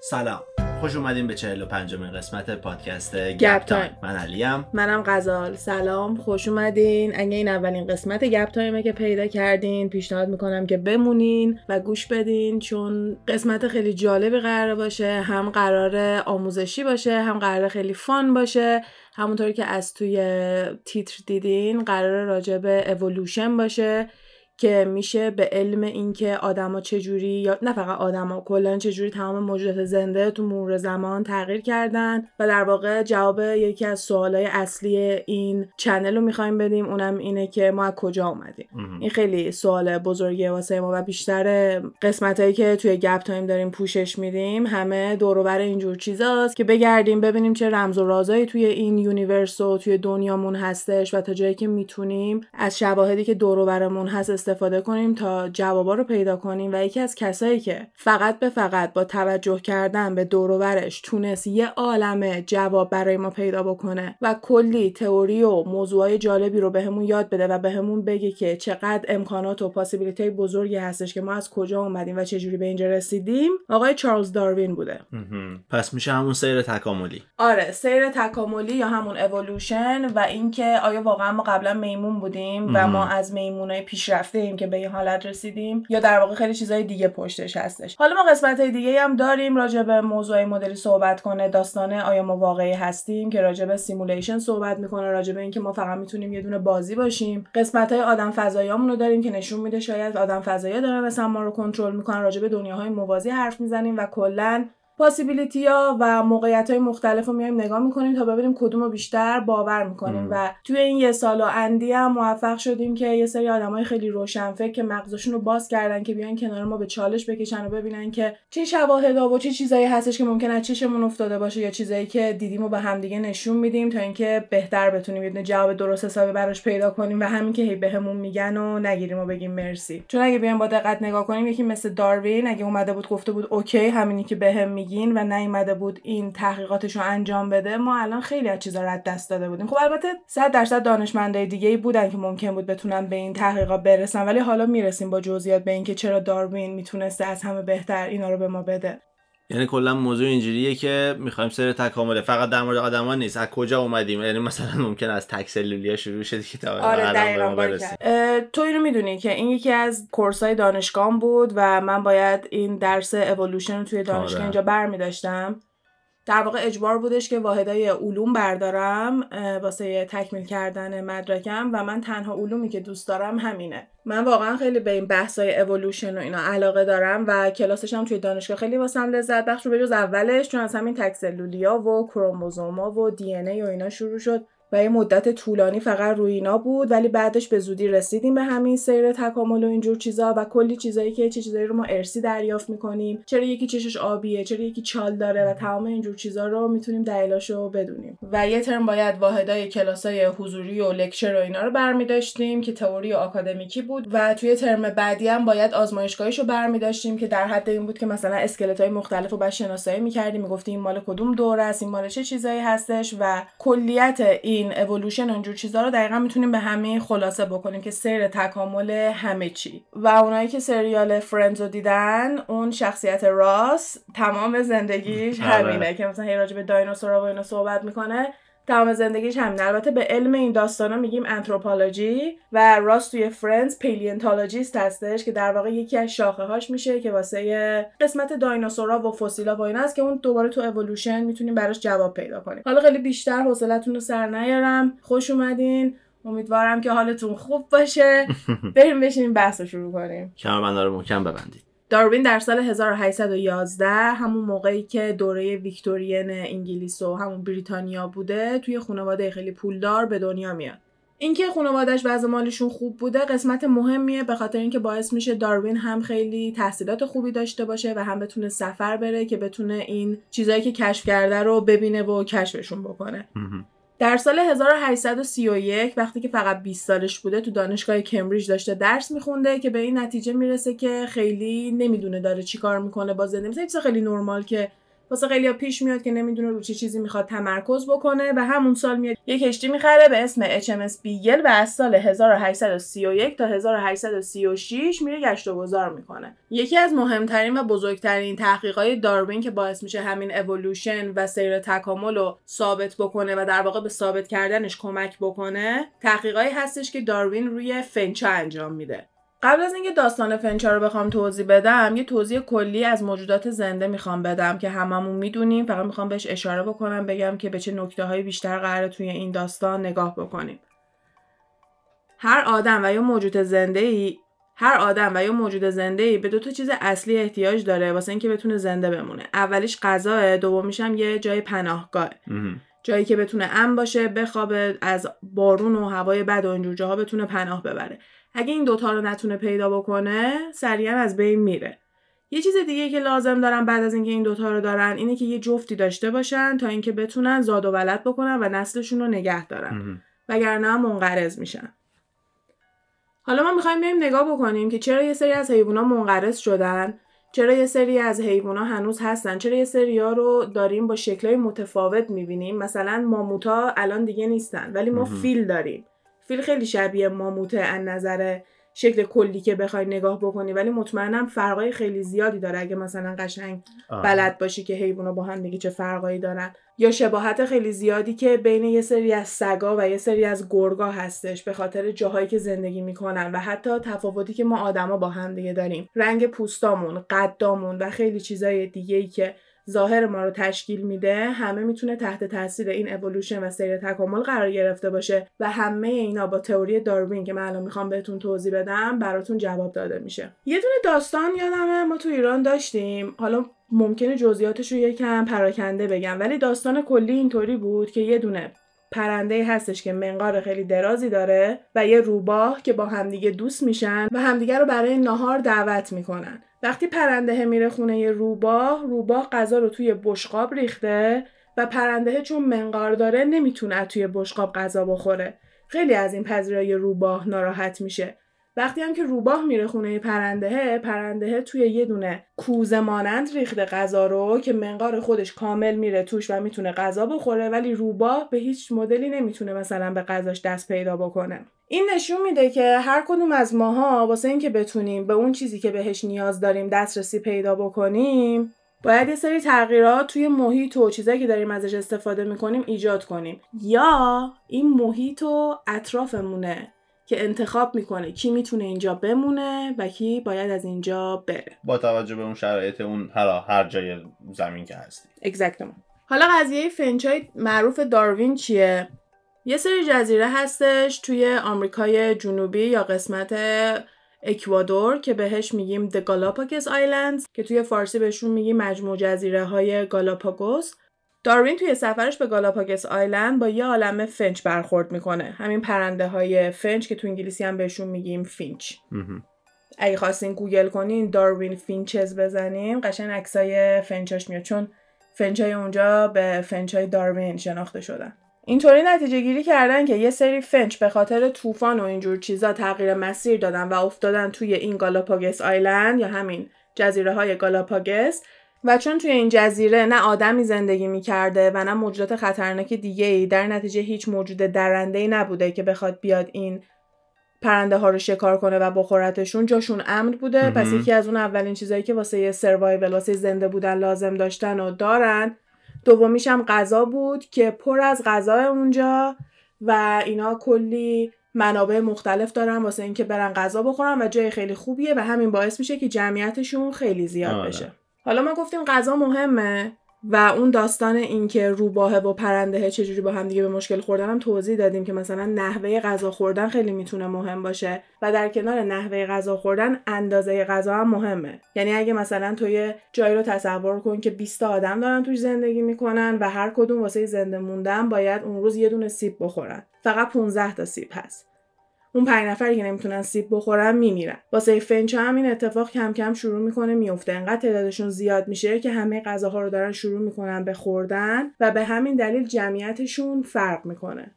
سلام. خوش اومدیم به 45 مین قسمت پادکست گپ تایم. من علیم. منم غزال. سلام. خوش اومدین. اگه این اولین قسمت گپ تایمه که پیدا کردین پیشنهاد می‌کنم که بمونین و گوش بدین چون قسمت خیلی جالبی قرار باشه. هم قرار آموزشی باشه هم قرار خیلی fun باشه. همونطوری که از توی تیتر دیدین قرار راجع به اولوشن باشه. که میشه به علم اینکه آدما چجوری یا نه فقط آدما کلا چجوری تمام موجودات زنده تو مرور زمان تغییر کردن و در واقع جواب یکی از سوالای اصلی این channel رو می‌خوایم بدیم اونم اینه که ما از کجا اومدیم. این خیلی سوال بزرگیه واسه ما و بیشتر قسمت هایی که توی گپ تایم داریم پوشش میدیم. همه دوروبر اینجور چیزاست که بگردیم ببینیم چه رمز و رازایی توی این universe و توی دنیامون هستش و تا جایی که می‌تونیم از شواهدی که دوروبرمون هست استفاده کنیم تا جوابا رو پیدا کنیم و یکی از کسایی که فقط به فقط با توجه کردن به دوروبرش تونست یه عالمه جواب برای ما پیدا بکنه و کلی تئوری و موضوعای جالبی رو بهمون یاد بده و بهمون بگه که چقدر امکانات و possibility بزرگی هستش که ما از کجا اومدیم و چجوری به اینجا رسیدیم آقای چارلز داروین بوده. پس میشه همون سیر تکاملی آره سیر تکاملی یا همون اولوشن و اینکه آیا واقعا ما قبلا میمون بودیم و. ما از میمونای پیشرفته ایم که به این حالت رسیدیم یا در واقع خیلی چیزای دیگه پشتش هستش. حالا ما قسمت های دیگه هم داریم راجع به موضوع مدلی صحبت کنه داستانه آیا ما واقعی هستیم که راجع به simulation صحبت می‌کنه راجع به اینکه ما فقط می‌تونیم یه دونه بازی باشیم. قسمت های آدم فضاییامون رو داریم که نشون میده شاید آدم فضایی دارن مثلا ما رو کنترل می‌کنن راجع به دنیاهای موازی حرف می‌زنیم و کلا پاسیبیلیتی ها و موقعیت های مختلف رو میایم نگاه می‌کنیم تا ببینیم کدوم رو بیشتر باور می‌کنیم مم. و توی این یه سال و اندی هم موفق شدیم که یه سری آدمای خیلی روشنفکر که مغزشون رو باز کردن که بیان کنار ما به چالش بکشن و ببینن که چه شواهد و چه چیزایی هستش که ممکن از چشمون افتاده باشه یا چیزایی که دیدیم و به همدیگه نشون میدیم تا اینکه بهتر بتونیم یه جواب درست حسابی براش پیدا کنیم و همین که هی بهمون میگن و نگیریم و بگیم مرسی چون اگه بیایم با دقت نگاه کنیم یکی مثل داروین اگه اومده بود گفته بود اوکی همینی که بهم میگین و نیومده بود این تحقیقاتش رو انجام بده ما الان خیلی از چیزا از دست داده بودیم. خب البته 100 درصد دانشمندای دیگه ای بودن که ممکن بود بتونن به این تحقیقات برسن ولی حالا می‌رسیم با جزئیات به اینکه چرا داروین می‌تونسته از همه بهتر اینا رو به ما بده. یعنی کلا موضوع اینجوریه که می‌خوایم سیر تکامله فقط در مورد آدما نیست. از کجا اومدیم؟ یعنی مثلا ممکن از تک سلولیا شروع شه که تا آره تو اینو می‌دونی که این یکی از کورسای دانشگاه بود و من باید این درس اولوشن رو توی دانشگاه آره. اینجا برمی داشتم در واقع اجبار بودش که واحدای علوم بردارم واسه تکمیل کردن مدرکم و من تنها علومی که دوست دارم همینه. من واقعا خیلی به این بحثای اولوشن و اینا علاقه دارم و کلاسش هم توی دانشگاه خیلی واسم لذت بخش و بجز اولش چون از همین تکسلولیا و کروموزوما و دی ای و اینا شروع شد. و یه مدت طولانی فقط روی اینا بود ولی بعدش به زودی رسیدیم به همین سیر تکامل و اینجور چیزا و کلی چیزایی که چه چیزایی رو ما ارثی دریافت می‌کنیم. چرا یکی چشش آبیه چرا یکی چال داره و تمام اینجور چیزا رو می‌تونیم دلیلاشو بدونیم. و یه ترم باید واحدای کلاسای حضوری و lecture و اینا رو برمی داشتیم که تئوری و آکادمیکی بود و توی ترم بعدی هم باید آزمایشگاهیشو برمی داشتیم که در حد این بود که مثلا اسکلت های مختلف رو باید شناسایی می‌کردیم می‌گفتیم این مال کدوم دوره است این مال چه چیزایی هستش و کلیت این اولوشن و اینجور چیزا رو دقیقا می‌تونیم به همین خلاصه بکنیم که سیر تکامل همه چی و اونایی که سریال Friends رو دیدن اون شخصیت راس تمام زندگیش آره. همینه که مثلا هی راجع به دایناسورا و اینا صحبت می‌کنه تمام زندگیش همین البته به علم این داستانا میگیم anthropology و Ross توی Friends paleontologist هستش که در واقع یکی از شاخه هاش میشه که واسه قسمت دایناسورا و فسیلا و اینا است که اون دوباره تو اولوشن می‌تونیم براش جواب پیدا کنیم. حالا خیلی بیشتر حوصلتون رو سر نیارم. خوش اومدین. امیدوارم که حالتون خوب باشه. بریم بشینیم بحث رو شروع کنیم. کمربندا رو محکم ببندید. داروین در سال 1811 همون موقعی که دوره ویکتورین انگلیس و همون بریتانیا بوده توی خانواده خیلی پولدار به دنیا میاد اینکه خانوادهش وضع مالیشون خوب بوده قسمت مهمیه به خاطر اینکه باعث میشه داروین هم خیلی تحصیلات خوبی داشته باشه و هم بتونه سفر بره که بتونه این چیزایی که کشف کرده رو ببینه و کشفشون بکنه. در سال 1831 وقتی که فقط 20 سالش بوده تو دانشگاه کمبریج داشته درس میخونده که به این نتیجه می‌رسه که خیلی نمی‌دونه داره چی کار می‌کنه با زندگی خیلی نرمال که واسه خیلی پیش میاد که نمی‌دونه رو چه چیزی می‌خواد تمرکز بکنه و همون سال میاد یه کشتی می‌خره به اسم HMS بیگل و از سال 1831 تا 1836 میره گشت و گذار می‌کنه. یکی از مهمترین و بزرگترین تحقیقات داروین که باعث میشه همین اولوشن و سیر تکامل رو ثابت بکنه و در واقع به ثابت کردنش کمک بکنه تحقیقاتی هستش که داروین روی فنچا انجام میده. قبل از اینکه داستان فنچا رو بخوام توضیح بدم یه توضیح کلی از موجودات زنده می‌خوام بدم که هممون می‌دونیم. فقط می‌خوام بهش اشاره بکنم بگم که به چه نکته های بیشتر قراره توی این داستان نگاه بکنیم. هر آدم و یا موجود زنده ای هر آدم و یا موجود زنده ای به دو تا چیز اصلی احتیاج داره واسه اینکه بتونه زنده بمونه. اولیش غذاه دومیش هم یه جای پناهگاه. جایی که بتونه امن باشه بخوابه از بارون و هوای بد و اینجور جاها بتونه پناه ببره. اگه این دوتا رو نتونه پیدا بکنه سریعا از بین میره. یه چیز دیگه که لازم دارن بعد از اینکه این دوتا رو دارن اینه که یه جفتی داشته باشن تا اینکه بتونن زاد و ولد بکنن و نسلشون رو نگه دارن. وگرنه منقرض میشن. حالا ما می‌خوایم بریم نگاه بکنیم که چرا یه سری از حیوونا منقرض شدن؟ چرا یه سری از حیوونا هنوز هستن؟ چرا یه سری ها رو داریم با شکلهای متفاوت می‌بینیم؟ مثلا ماموتا الان دیگه نیستن ولی ما فیل داریم. فیل خیلی شبیه ماموته از نظر شکل کلی که بخوای نگاه بکنی ولی مطمئنم فرقای خیلی زیادی داره. اگه مثلا قشنگ بلد باشی که حیوونا با هم دیگه چه فرقایی دارن. یا شباهت خیلی زیادی که بین یه سری از سگا و یه سری از گرگا هستش به خاطر جاهایی که زندگی می‌کنن و حتی تفاوتی که ما آدما با هم دیگه داریم. رنگ پوستامون قدامون و خیلی چیزای دیگه ای که ظاهر ما رو تشکیل میده همه می‌تونه تحت تاثیر این اولوشن و سیر تکامل قرار گرفته باشه و همه اینا با تئوری داروین که من الان می‌خوام بهتون توضیح بدم براتون جواب داده میشه. یه دونه داستان یادمه ما تو ایران داشتیم. حالا ممکنه جزئیاتش رو یکم پراکنده بگم ولی داستان کلی اینطوری بود که یه دونه پرنده هستش که منقار خیلی درازی داره و یه روباه که با همدیگه دوست میشن و همدیگه رو برای نهار دعوت می‌کنن. وقتی پرنده میره خونه یه روباه روباه غذا رو توی بشقاب ریخته و پرنده چون منقار داره نمی‌تونه توی بشقاب غذا بخوره. خیلی از این پذیرای روباه ناراحت میشه. وقتی هم که روباه میره خونه پرنده پرنده توی یه دونه کوزه مانند ریخته غذا رو که منقار خودش کامل میره توش و می‌تونه غذا بخوره ولی روباه به هیچ مدلی نمی‌تونه مثلا به غذاش دست پیدا بکنه. این نشون میده که هر کدوم از ماها واسه اینکه بتونیم به اون چیزی که بهش نیاز داریم دسترسی پیدا بکنیم باید یه سری تغییرات توی محیط و چیزایی که داریم ازش استفاده می‌کنیم ایجاد کنیم. یا این محیط و اطرافمونه. که انتخاب می‌کنه کی می‌تونه اینجا بمونه و کی باید از اینجا بره. با توجه به اون شرایط اون هر هر جای زمین که هستی. اگزکتمون حالا قضیه فنچای معروف داروین چیه؟ یه سری جزیره هستش توی آمریکای جنوبی یا قسمت اکوادور که بهش میگیم Galapagos Islands که توی فارسی بهشون میگیم مجموع جزیره های گالاپاگوس داروین توی سفرش به Galapagos Island با یه عالم فنچ برخورد می‌کنه. همین پرنده های فنچ که تو انگلیسی هم بهشون میگیم finch. اگه خواستین گوگل کنین Darwin finches بزنین قشنگ عکسای فنچاش میاد. چون فنچای اونجا به فنچای داروین شناخته شدن. اینطوری نتیجه گیری کردن که یه سری فنچ به خاطر طوفان و اینجور چیزا تغییر مسیر دادن و افتادن توی این گالاپاگوس آیلند یا همین جزیره های گالاپاگوس و چون توی این جزیره نه آدمی زندگی می‌کرده و نه موجودات خطرناک دیگه ای در نتیجه هیچ موجود درنده ای نبوده که بخواد بیاد این پرنده ها رو شکار کنه و بخورتشون. جاشون امن بوده. پس یکی از اون اولین چیزایی که واسه یه سروایول واسه زنده بودن لازم داشتن و دارن. دومیش هم غذا بود که پر از غذا اونجا و اینا کلی منابع مختلف دارن واسه اینکه برن غذا بخورن و جای خیلی خوبیه و همین باعث میشه که جمعیتشون خیلی زیاد آره. بشه. حالا ما گفتیم غذا مهمه و اون داستان اینکه روباه و پرنده چجوری با هم دیگه به مشکل خوردن هم توضیح دادیم که مثلا نحوه غذا خوردن خیلی می‌تونه مهم باشه و در کنار نحوه غذا خوردن اندازه غذا هم مهمه. یعنی اگه مثلا توی جایی رو تصور کن که 20 آدم دارن توش زندگی می‌کنن و هر کدوم واسه زنده موندن باید اون روز یه دونه سیب بخورن. فقط 15 تا سیب هست. اون پنج نفری که نمی‌تونن سیب بخورن میمیرن. واسه فنچ هم این اتفاق کم کم شروع می‌کنه میفته انقدر تعدادشون زیاد میشه که همه غذاها رو دارن شروع می‌کنن به خوردن و به همین دلیل جمعیتشون فرق می‌کنه.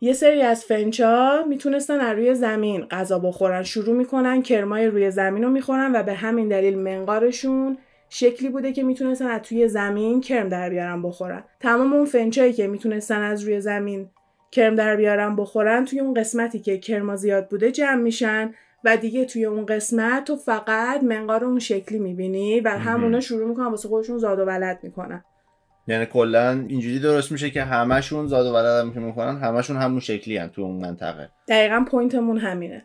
یه سری از فنچا می‌تونستن از روی زمین غذا بخورن. شروع می‌کنن کرمای روی زمین رو می‌خورن و به همین دلیل منقارشون شکلی بوده که می‌تونستن از توی زمین کرم در بیارن بخورن. تمام اون فنچایی که می‌تونستن از روی زمین کرم در بیارن بخورن توی اون قسمتی که کرما زیاد بوده جمع میشن و دیگه توی اون قسمت تو فقط منقار اون شکلی می‌بینی و همونا شروع می‌کنن واسه خودشون زاد و ولد می‌کنن. یعنی کلا اینجوری درست میشه که همشون زاد و ولد هم که می‌کنن همشون همون شکلی هم تو اون منطقه. دقیقا point مون همینه.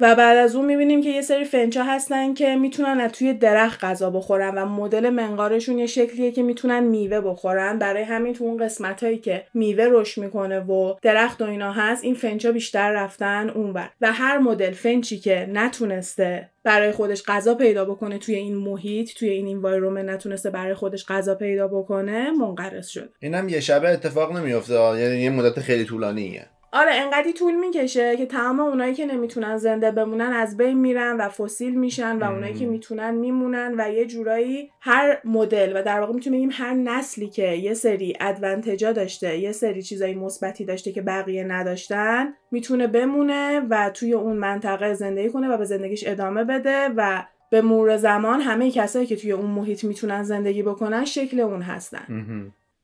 و بعد از اون می‌بینیم که یه سری فنچا هستن که می‌تونن از توی درخت غذا بخورن و مدل منقارشون یه شکلیه که می‌تونن میوه بخورن. برای همین تو اون قسمت هایی که میوه رشد می‌کنه و درخت و اینا هست این فنچا بیشتر رفتن اونور. و هر مدل فنچی که نتونسته برای خودش غذا پیدا بکنه توی این محیط توی این environment نتونسته برای خودش غذا پیدا بکنه منقرض شد اینم یه شبه اتفاق نمیفته یعنی یه مدت خیلی طولانیه. آره انقدی طول می‌کشه که تمام اونایی که نمی‌تونن زنده بمونن از بین میرن و فسیل میشن و اونایی که می‌تونن میمونن و یه جورایی هر مدل و در واقع می‌تونیم بگیم هر نسلی که یه سری ادوانتجا داشته یه سری چیزای مثبتی داشته که بقیه نداشتن می‌تونه بمونه و توی اون منطقه زندگی کنه و به زندگیش ادامه بده و به مرور زمان همه کسایی که توی اون محیط می‌تونن زندگی بکنن شکل اون هستن.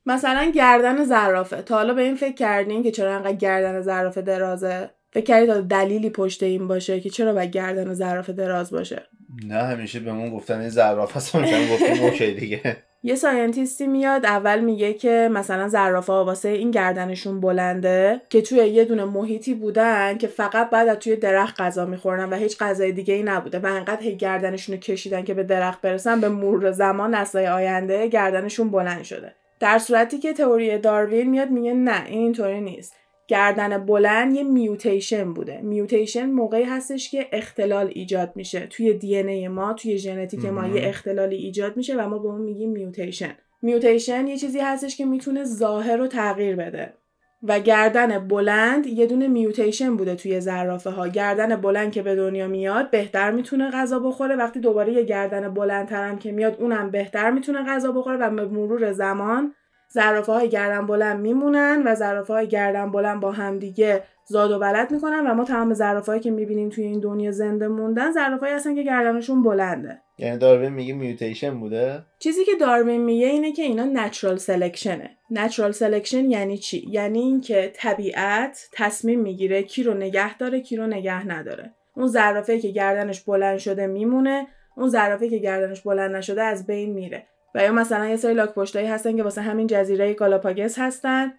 مثلا گردن زرافه. تا حالا به این فکر کردین که چرا انقدر گردن زرافه درازه؟ فکر کردید دلیلی پشت این باشه که چرا باید گردن زرافه دراز باشه؟ نه همیشه بهمون گفتن این زرافه است. مثلا گفتیم okay دیگه. یه scientist ی میاد اول میگه که مثلا زرافه واسه این گردنشون بلنده که توی یه دونه محیطی بودن که فقط بعد از توی درخت غذا می‌خورن و هیچ غذای دیگه ای نبوده و انقدر هی گردنشون رو کشیدن که به درخت برسن به مرور زمان نسل‌های آینده گردنشون بلند شده. در صورتی که تئوری داروین میاد میگه نه این اینطوری نیست. گردن بلند یه میوتیشن بوده. میوتیشن موقعی هستش که اختلال ایجاد میشه. توی دی ای ما توی ژنتیک ما یه اختلالی ایجاد میشه و ما به اون میگیم میوتیشن. میوتیشن یه چیزی هستش که می‌تونه ظاهر رو تغییر بده. و گردن بلند یه دونه میوتیشن بوده توی زرافه ها گردن بلند که به دنیا میاد بهتر می‌تونه غذا بخوره. وقتی دوباره یه گردن بلندترم که میاد اونم بهتر می‌تونه غذا بخوره و به مرور زمان زرافه های گردن بلند میمونن و زرافه های گردن بلند با همدیگه زاد و ولد می‌کنن و ما تمام زرافه که می‌بینیم توی این دنیا زنده موندن زرافه هستن که گردنشون بلنده. یعنی داروین میگه mutation بوده؟ چیزی که داروین میگه اینه که اینا natural selection ه natural selection یعنی چی؟ یعنی اینکه طبیعت تصمیم می‌گیره کی رو نگه داره کی رو نگه نداره. اون زرافه که گردنش بلند شده میمونه اون زرافه که گردنش بلند نشده از بین میره. و یا مثلا یه سری لاک پشتایی هستن که واسه همین جزیره گالاپاگس هستن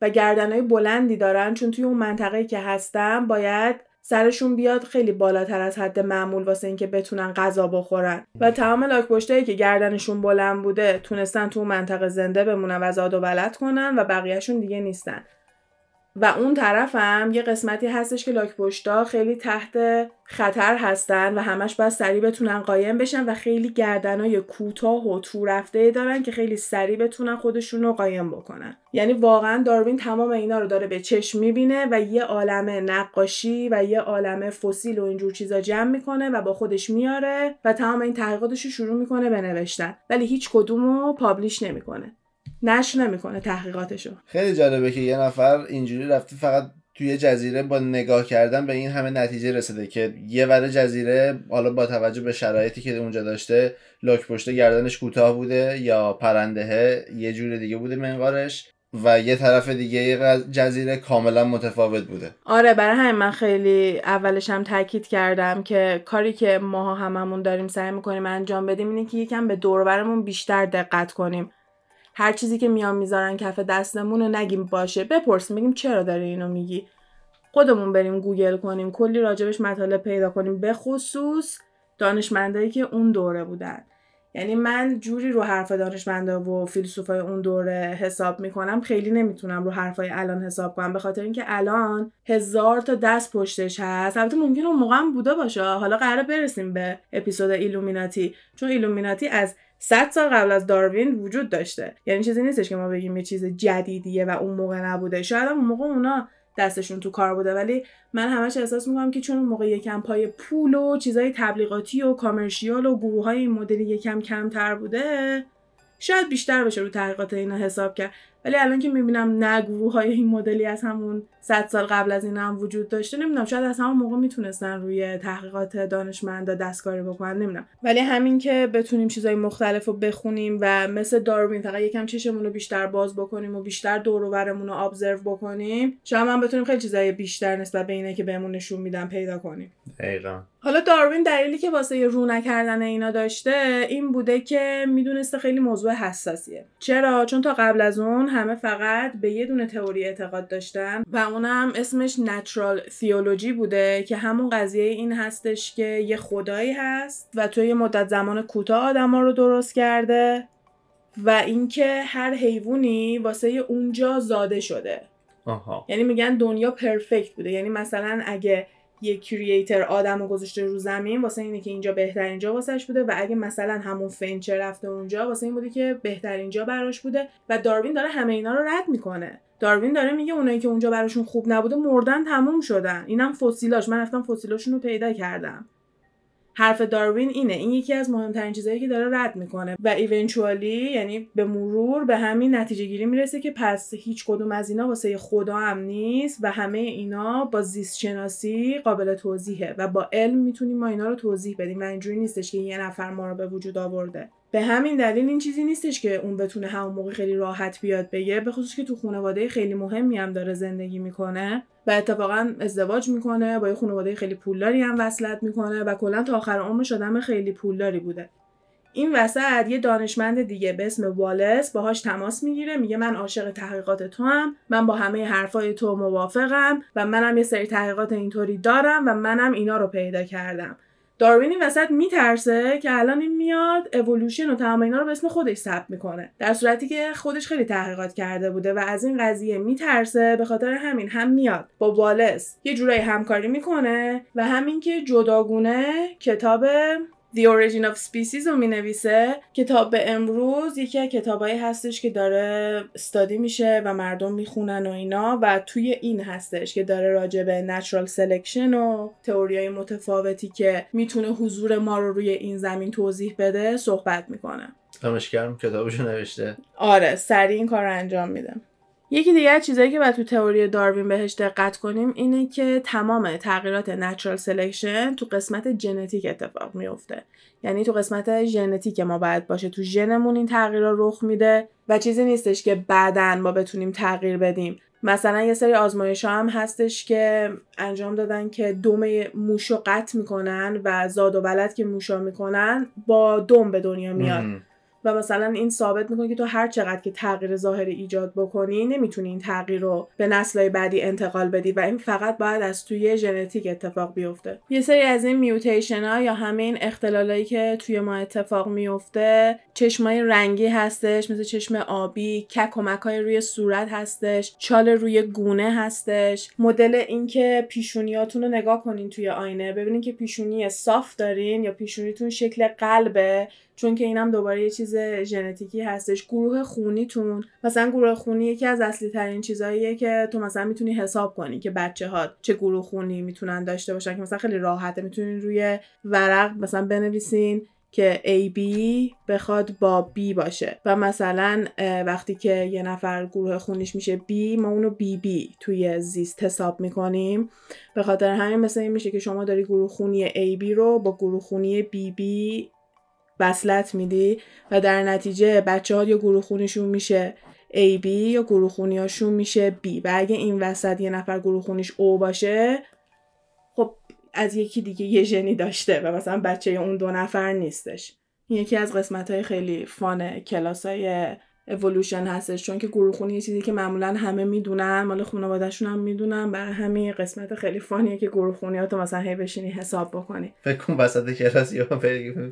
و گردنهای بلندی دارن چون توی اون منطقه که هستن باید سرشون بیاد خیلی بالاتر از حد معمول واسه اینکه بتونن غذا بخورن. و تمام لاک پشتایی که گردنشون بلند بوده تونستن تو منطقه زنده بمونن و زاد و ولد کنن و بقیهشون دیگه نیستن. و اون طرف هم یه قسمتی هستش که لاک پشتا خیلی تحت خطر هستن و همش باید سریع بتونن قایم بشن و خیلی گردنای کوتاه و تو رفته دارن که خیلی سریع بتونن خودشون رو قایم بکنن. یعنی واقعا داروین تمام اینا رو داره به چشم می‌بینه و یه عالم نقاشی و یه عالم فسیل و اینجور چیزا جمع می‌کنه و با خودش میاره و تمام این تحقیقاتش رو شروع می‌کنه به ولی هیچ کدوم رو پابلیش نمی‌کنه. نشر نمی‌کنه تحقیقاتشو. خیلی جالبه که یه نفر اینجوری رفته فقط توی جزیره با نگاه کردن به این همه نتیجه رسیده که یه ور جزیره حالا با توجه به شرایطی که اونجا داشته لاک پشته گردنش کوتاه بوده یا پرنده یه جور دیگه بوده منقارش و یه طرف دیگه جزیره کاملا متفاوت بوده. آره برای همین من خیلی اولش هم تاکید کردم که کاری که ماها هممون داریم سعی می‌کنیم انجام بدیم اینه که یکم به دوربرمون بیشتر دقت کنیم. هر چیزی که میان می‌ذارن کف دستمون رو نگیم باشه. بپرسیم بگیم چرا داری اینو میگی؟ خودمون بریم گوگل کنیم کلی راجبش مطالب پیدا کنیم. به خصوص دانشمندایی که اون دوره بودن. یعنی من جوری رو حرف دانشمندا و فیلسوفای اون دوره حساب می‌کنم خیلی نمی‌تونم رو حرفای الان حساب کنم. به خاطر اینکه الان هزار تا دست پشتش هست. البته ممکن اون موقع بوده باشه. حالا قراره برسیم به اپیزود ایلومیناتی. چون ایلومیناتی از 100 سال قبل از داروین وجود داشته. یعنی چیزی نیستش که ما بگیم یه چیز جدیدیه و اون موقع نبوده. شاید اون موقع اونا دستشون تو کار بوده ولی من همش احساس می‌کنم که چون اون موقع یکم پای پول و چیزای تبلیغاتی و کامرشیال و گروه های این مدلی یکم کمتر بوده شاید بیشتر بشه رو تحقیقات اینا حساب کرد. ولی الان که می‌بینم نه های این مدلی از همون 100 سال قبل از این هم وجود داشته نمی‌دونم شاید از همون موقع می‌تونستن روی تحقیقات دانشمندا دستکاری بکنن نمی‌دونم. ولی همین که بتونیم چیزای مختلف رو بخونیم و مثل داروین فقط یکم چشمون رو بیشتر باز بکنیم و بیشتر دور و رو ابزرو بکنیم شاید من بتونیم خیلی چیزای بیشتر نسبت به اینه که بهمون نشون میدن پیدا کنیم. دقیقا. حالا داروین دلیلی که واسه رو نکردن اینا داشته این بوده که می‌دونسته خیلی موضوع حساسیه. چرا؟ چون تا قبل از اون همه فقط به یه دونه تئوری اعتقاد داشتن و اونم اسمش نچرال تیولوژی بوده که همون قضیه این هستش که یه خدایی هست و توی یه مدت زمان کوتاه آدما رو درست کرده و اینکه هر حیوانی واسه اونجا زاده شده آها. یعنی میگن دنیا پرفکت بوده یعنی مثلا اگه یه کریئتر آدم رو گذاشته رو زمین واسه اینه که اینجا بهترین جا واسش بوده و اگه مثلا همون فنچر رفته اونجا واسه این بوده که بهترین جا براش بوده و داروین داره همه اینا رو رد می‌کنه. داروین داره میگه اونایی که اونجا براشون خوب نبوده مردن تموم شدن. اینم فسیلاش. من رفتم فسیلاشون رو پیدا کردم. حرف داروین اینه. این یکی از مهمترین چیزهایی که داره رد می‌کنه. و ایونچوالی یعنی به مرور به همین نتیجه گیری می‌رسه که پس هیچ کدوم از اینا واسه خدا هم نیست و همه اینا با زیست شناسی قابل توضیحه و با علم می‌تونیم ما اینا رو توضیح بدیم و اینجوری نیستش که یه نفر ما رو به وجود آورده. به همین دلیل این چیزی نیستش که اون بتونه همون موقع خیلی راحت بیاد بگه به خصوص که تو خانواده خیلی مهمی هم داره زندگی می‌کنه و اتفاقا ازدواج می‌کنه با یه خانواده خیلی پولداری هم وصلت می‌کنه و کلا تا آخر عمرش آدم خیلی پولداری بوده. این وسط یه دانشمند دیگه به اسم والس باهاش تماس می‌گیره میگه من عاشق تحقیقات تو هم من با همه حرفای تو موافقم و منم یه سری تحقیقات اینطوری دارم و منم اینا رو پیدا کردم. داروین این وسط میترسه که الان این میاد اولوشن و تمام اینا رو به اسم خودش ثبت می‌کنه. در صورتی که خودش خیلی تحقیقات کرده بوده و از این قضیه میترسه به خاطر همین هم میاد با والس. یه جورایی همکاری می‌کنه و همین که جداگونه کتاب The Origin of Species رو می نویسه کتاب به امروز یکی از کتابایی هستش که داره استادی میشه و مردم می‌خونن و اینا و توی این هستش که داره راجع به Natural Selection و تئوریای متفاوتی که می‌تونه حضور ما رو روی این زمین توضیح بده صحبت می‌کنه. دمش گرم کتابشو نوشته. آره سریع این کار رو انجام میده. یکی دیگه از چیزایی که باید تو تئوری داروین بهش دقت کنیم اینه که تمام تغییرات natural selection تو قسمت ژنتیک اتفاق میفته. یعنی تو قسمت ژنتیک ما باید باشه. تو ژنمون این تغییر رخ میده و چیزی نیستش که بعدا ما بتونیم تغییر بدیم. مثلا یه سری آزمایش هم هستش که انجام دادن که دم موشو قطع می‌کنن و زاد و ولد که موشا می‌کنن با دم به دنیا میاد. و مثلا این ثابت می‌کنه که تو هر چقدر که تغییر ظاهری ایجاد بکنی نمی‌تونی این تغییر رو به نسلهای بعدی انتقال بدی و این فقط باید از توی ژنتیک اتفاق بیفته. یه سری از این میوتیشن ها یا همین اختلالایی که توی ما اتفاق میفته چشمای رنگی هستش مثل چشم آبی کک و مکای روی صورت هستش چال روی گونه هستش. مدل اینکه پیشونیاتون رو نگاه کنین توی آینه ببینین که پیشونی صاف دارین یا پیشونیتون شکل قلبه. چون که اینم دوباره یه چیز ژنتیکی هستش. گروه خونیتون مثلا گروه خونی یکی از اصلی ترین چیزاییه که تو مثلا می‌تونی حساب کنی که بچه ها چه گروه خونی می‌تونن داشته باشن که مثلا خیلی راحته. می‌تونین روی ورق مثلا بنویسین که AB بخواد با B باشه. و مثلا وقتی که یه نفر گروه خونیش میشه B ما اونو BB توی زیست حساب می‌کنیم. به خاطر همین مثلا این میشه که شما داری گروه خونی AB رو با گروه خونی BB وصلت میدی و در نتیجه بچه ها یا گروه خونیشون میشه AB یا گروه خونیاشون میشه B. و اگه این وسط یه نفر گروه خونیش O باشه خب از یکی دیگه یه ژنی داشته و مثلا بچه اون دو نفر نیستش. یکی از قسمت های خیلی فان کلاس های اولوشن هستش. چون که گروه خونی یه چیزی که معمولا همه می‌دونن مال خانوادهشون هم می‌دونن برای همین قسمت خیلی فانیه که گروه خونی تو مثلا هی بشینی حساب بکنی. فکر کن وسط کلاس یا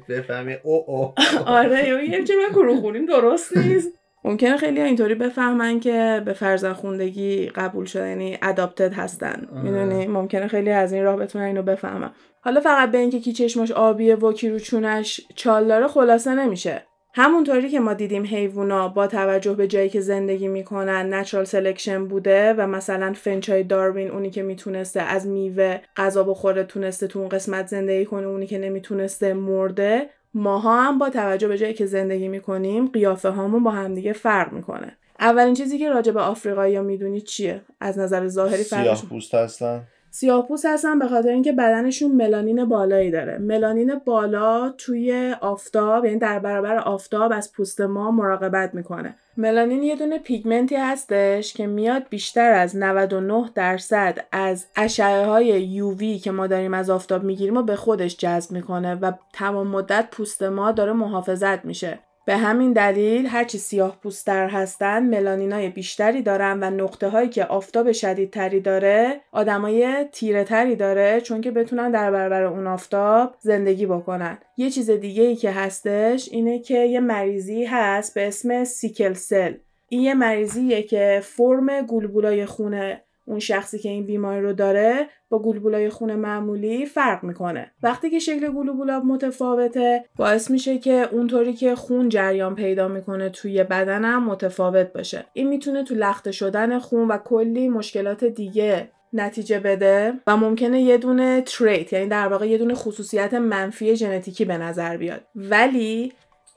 بفهمی. او او. آره یه چه من گروه خونیم درست نیست. ممکنه خیلی اینطوری بفهمن که به فرزند خوندگی قبول شده یعنی adopted هستن. می‌دونی؟ ممکنه خیلی از این راه بتونن اینو بفهمن. حالا فقط به اینکه کی چشمش آبیه و کی رو چونش چال داره خلاصه نمیشه. همونطوری که ما دیدیم حیوونا با توجه به جایی که زندگی می‌کنن natural selection بوده و مثلا فنچای داروین اونی که می‌تونسته از میوه غذا بخوره تونسته تو اون قسمت زندگی کنه اونی که نمی‌تونسته مرده ماها هم با توجه به جایی که زندگی می‌کنیم قیافه هامون با همدیگه فرق می‌کنه. اولین چیزی که راجع به آفریقایی ها می‌دونی چیه؟ از نظر ظاهری سیاه فرقشون پوست هستن. سیاه‌پوست هستن به خاطر اینکه بدنشون ملانین بالایی داره. ملانین بالا توی آفتاب یعنی در برابر آفتاب از پوست ما مراقبت می‌کنه. ملانین یه دونه پیگمنتی هستش که میاد بیشتر از 99 درصد از اشعه های یووی که ما داریم از آفتاب می‌گیریم و به خودش جذب می‌کنه و تمام مدت پوست ما داره محافظت میشه. به همین دلیل هرچی سیاه پوستر هستن ملانینای بیشتری دارن و نقطه هایی که آفتاب شدیدتری داره آدمای تیره تری داره چون که بتونن در برابر اون آفتاب زندگی بکنن. یه چیز دیگه ای که هستش اینه که یه مریضی هست به اسم سیکل سل. این یه مریضیه که فرم گلبولای خونه اون شخصی که این بیماری رو داره با گلبولای خون معمولی فرق می‌کنه. وقتی که شکل گلبولا متفاوته باعث میشه که اونطوری که خون جریان پیدا می‌کنه توی بدنم متفاوت باشه. این می‌تونه تو لخته شدن خون و کلی مشکلات دیگه نتیجه بده و ممکنه یه دونه تریت یعنی در واقع یه دونه خصوصیت منفی ژنتیکی به نظر بیاد. ولی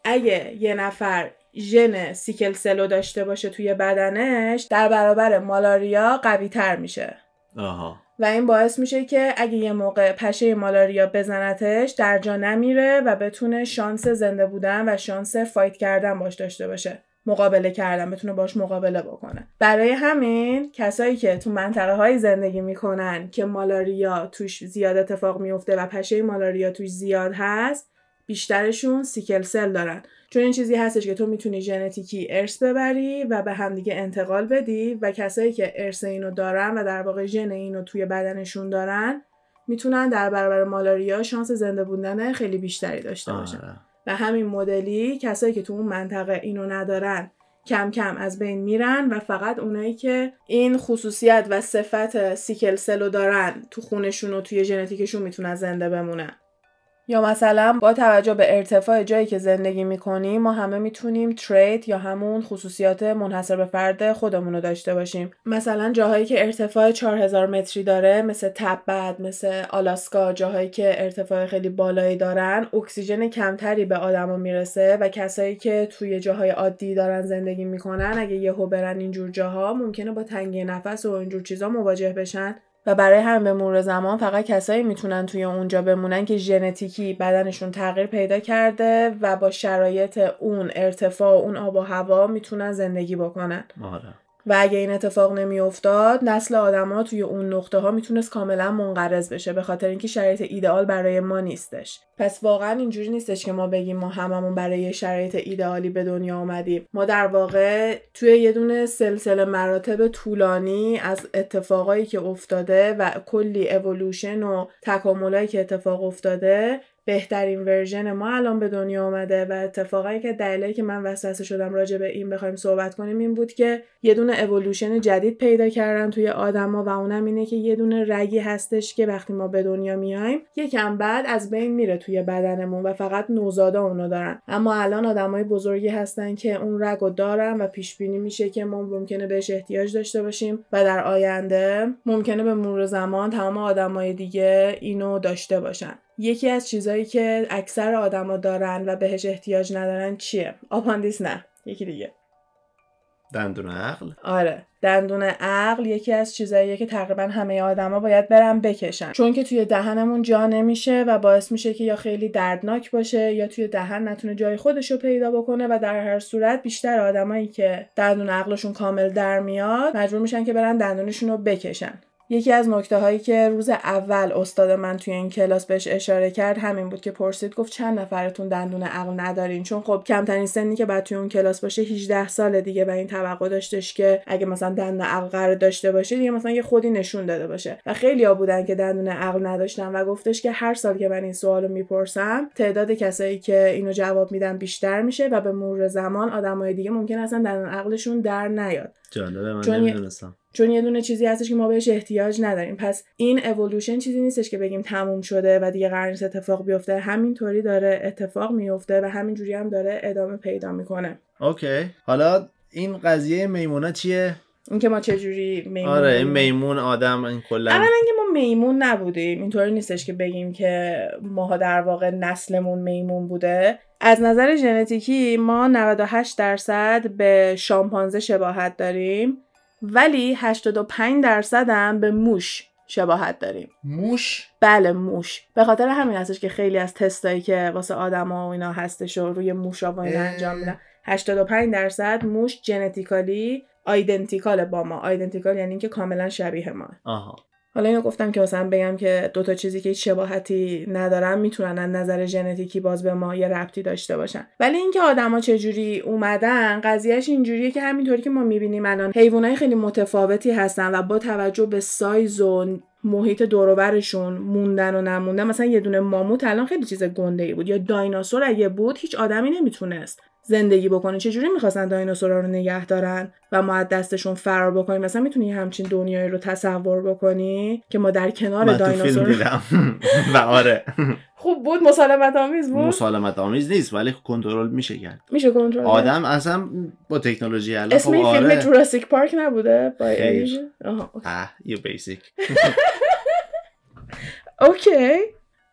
اگه یه نفر ژن سیکل سلو داشته باشه توی بدنش در برابر مالاریا قوی تر میشه. آها. و این باعث میشه که اگه یه موقع پشه مالاریا بزنتش در جا نمیره و بتونه شانس زنده بودن و شانس فایت کردن باش داشته باشه. مقابله کردن بتونه باش مقابله بکنه. برای همین کسایی که تو منطقه های زندگی می‌کنن که مالاریا توش زیاد اتفاق میفته و پشه مالاریا توش زیاد هست بیشترشون سیکل سل دارن. چون این چیزی هستش که تو می‌تونی ژنتیکی ارث ببری و به همدیگه انتقال بدی و کسایی که ارث اینو دارن و در واقع ژن اینو توی بدنشون دارن می‌تونن در برابر مالاریا شانس زنده بودن خیلی بیشتری داشته باشن. آره. و همین مدلی کسایی که تو اون منطقه اینو ندارن کم کم از بین میرن و فقط اونایی که این خصوصیت و صفت سیکل سلو دارن تو خونشون و توی ژنتیکشون می‌تونن زنده بمونن. یا مثلا با توجه به ارتفاع جایی که زندگی می‌کنیم ما همه می‌تونیم تریت یا همون خصوصیات منحصر به فرد خودمون رو داشته باشیم. مثلا جاهایی که ارتفاع 4000 متری داره مثل تبت مثل آلاسکا جاهایی که ارتفاع خیلی بالایی دارن اکسیژن کمتری به آدما می‌رسه و کسایی که توی جاهای عادی دارن زندگی می‌کنن اگه یهو برن اینجور جاها ممکنه با تنگی نفس و اینجور چیزا مواجه بشن. و برای هم به مرور زمان فقط کسایی می‌تونن توی اونجا بمونن که ژنتیکی بدنشون تغییر پیدا کرده و با شرایط اون ارتفاع و اون آب و هوا می‌تونن زندگی بکنن. آره. و اگه این اتفاق نمیافتاد نسل آدما توی اون نقطه ها می‌تونست کاملا منقرض بشه به خاطر اینکه شرایط ایدئال برای ما نیستش. پس واقعا اینجوری نیستش که ما بگیم ما هممون برای شرایط ایدئالی به دنیا آمدیم ما در واقع توی یه دونه سلسله مراتب طولانی از اتفاقایی که افتاده و کلی اولوشن و تکاملایی که اتفاق افتاده بهترین ورژن ما الان به دنیا آمده و اتفاقی که دلیلی که من وسوسه شدم راجع به این بخوایم صحبت کنیم این بود که یه دونه اولوشن جدید پیدا کردن توی آدما و اونم اینه که یه دونه رگی هستش که وقتی ما به دنیا میایم یکم بعد از بین میره توی بدنمون و فقط نوزادا اونو دارن. اما الان آدمای بزرگی هستن که اون رگو دارن و پیش بینی میشه که ما ممکنه بهش احتیاج داشته باشیم و در آینده ممکنه به مرور زمان تمام آدمای دیگه اینو داشته باشن. یکی از چیزایی که اکثر آدما دارن و بهش احتیاج ندارن چیه؟ آپاندیس نه یکی دیگه. دندون عقل؟ آره دندون عقل یکی از چیزاییه که تقریبا همه آدما باید برن بکشن. چون که توی دهنمون جا نمیشه و باعث میشه که یا خیلی دردناک باشه یا توی دهن نتونه جای خودش رو پیدا بکنه و در هر صورت بیشتر آدمایی که دندون عقلشون کامل در میاد مجبور میشن که برن دندونشون رو بکشن. یکی از نکته هایی که روز اول استاد من توی این کلاس بهش اشاره کرد همین بود که پرسید گفت چند نفرتون دندون عقل ندارین؟ چون خب کمترین سنی که بعد توی اون کلاس باشه 18 سال دیگه و این توقع داشتش که اگه مثلا دندون عقل قرار داشته باشه دیگه مثلا یه خودی نشون داده باشه. و خیلی ها بودن که دندون عقل نداشتن و گفتش که هر سال که من این سوالو می‌پرسم تعداد کسایی که اینو جواب میدن بیشتر میشه و به مرور زمان آدمای دیگه ممکن اصلا دندون عقلشون در نیاد. جالبه من چون چون یه دونه چیزی هستش که ما بهش احتیاج نداریم. پس این اولوشن چیزی نیستش که بگیم تموم شده و دیگه قرار نیست اتفاق بیفته. همینطوری داره اتفاق میفته و همینجوری هم داره ادامه پیدا می‌کنه. اوکی. حالا این قضیه میمونا چیه؟ اینکه ما چجوری میمون آره این. میمون آدم این کلا. اولا که ما میمون نبودیم. اینطوری نیستش که بگیم که ماها در واقع نسلمون میمون بوده. از نظر ژنتیکی ما 98 درصد به شامپانزه شباهت داریم. ولی 85 درصد هم به موش شباهت داریم. موش؟ بله موش. به خاطر همین هستش که خیلی از تستایی که واسه آدما و اینا هستش و روی موشا و اینا. انجام میدن. 85 درصد موش ژنتیکالی آیدنتیکال با ما. آیدنتیکال یعنی اینکه کاملا شبیه ما. آها. حالا اینو گفتم که مثلا بگم که دوتا چیزی که هیچ شباهتی ندارن می‌تونن از نظر ژنتیکی باز به ما یه ربطی داشته باشن. ولی اینکه آدما چجوری اومدن قضیهش اینجوریه که همینطوری که ما می‌بینیم الان حیوانات خیلی متفاوتی هستن و با توجه به سایز و محیط دوروبرشون موندن و نموندن مثلا یه دونه ماموت الان خیلی چیز گنده ای بود یا دایناسور اگه بود هیچ آدمی نمی‌تونست زندگی بکنه چجوری می‌خواستن دایناسورا رو نگه دارن و ما از دستشون فرار بکنیم؟ مثلا می‌تونی همچین دنیایی رو تصور بکنی که ما در کنار دایناسور دیدم. و آره. خوب بود. مسالمت آمیز بود؟ مسالمت آمیز نیست ولی کنترل میشه کرد. میشه کنترل؟ آدم اصلا با تکنولوژی الان اسم خب این فیلم آره. جوراسیک پارک نبوده؟ با خیر. اه یو بیسیک. اوکی.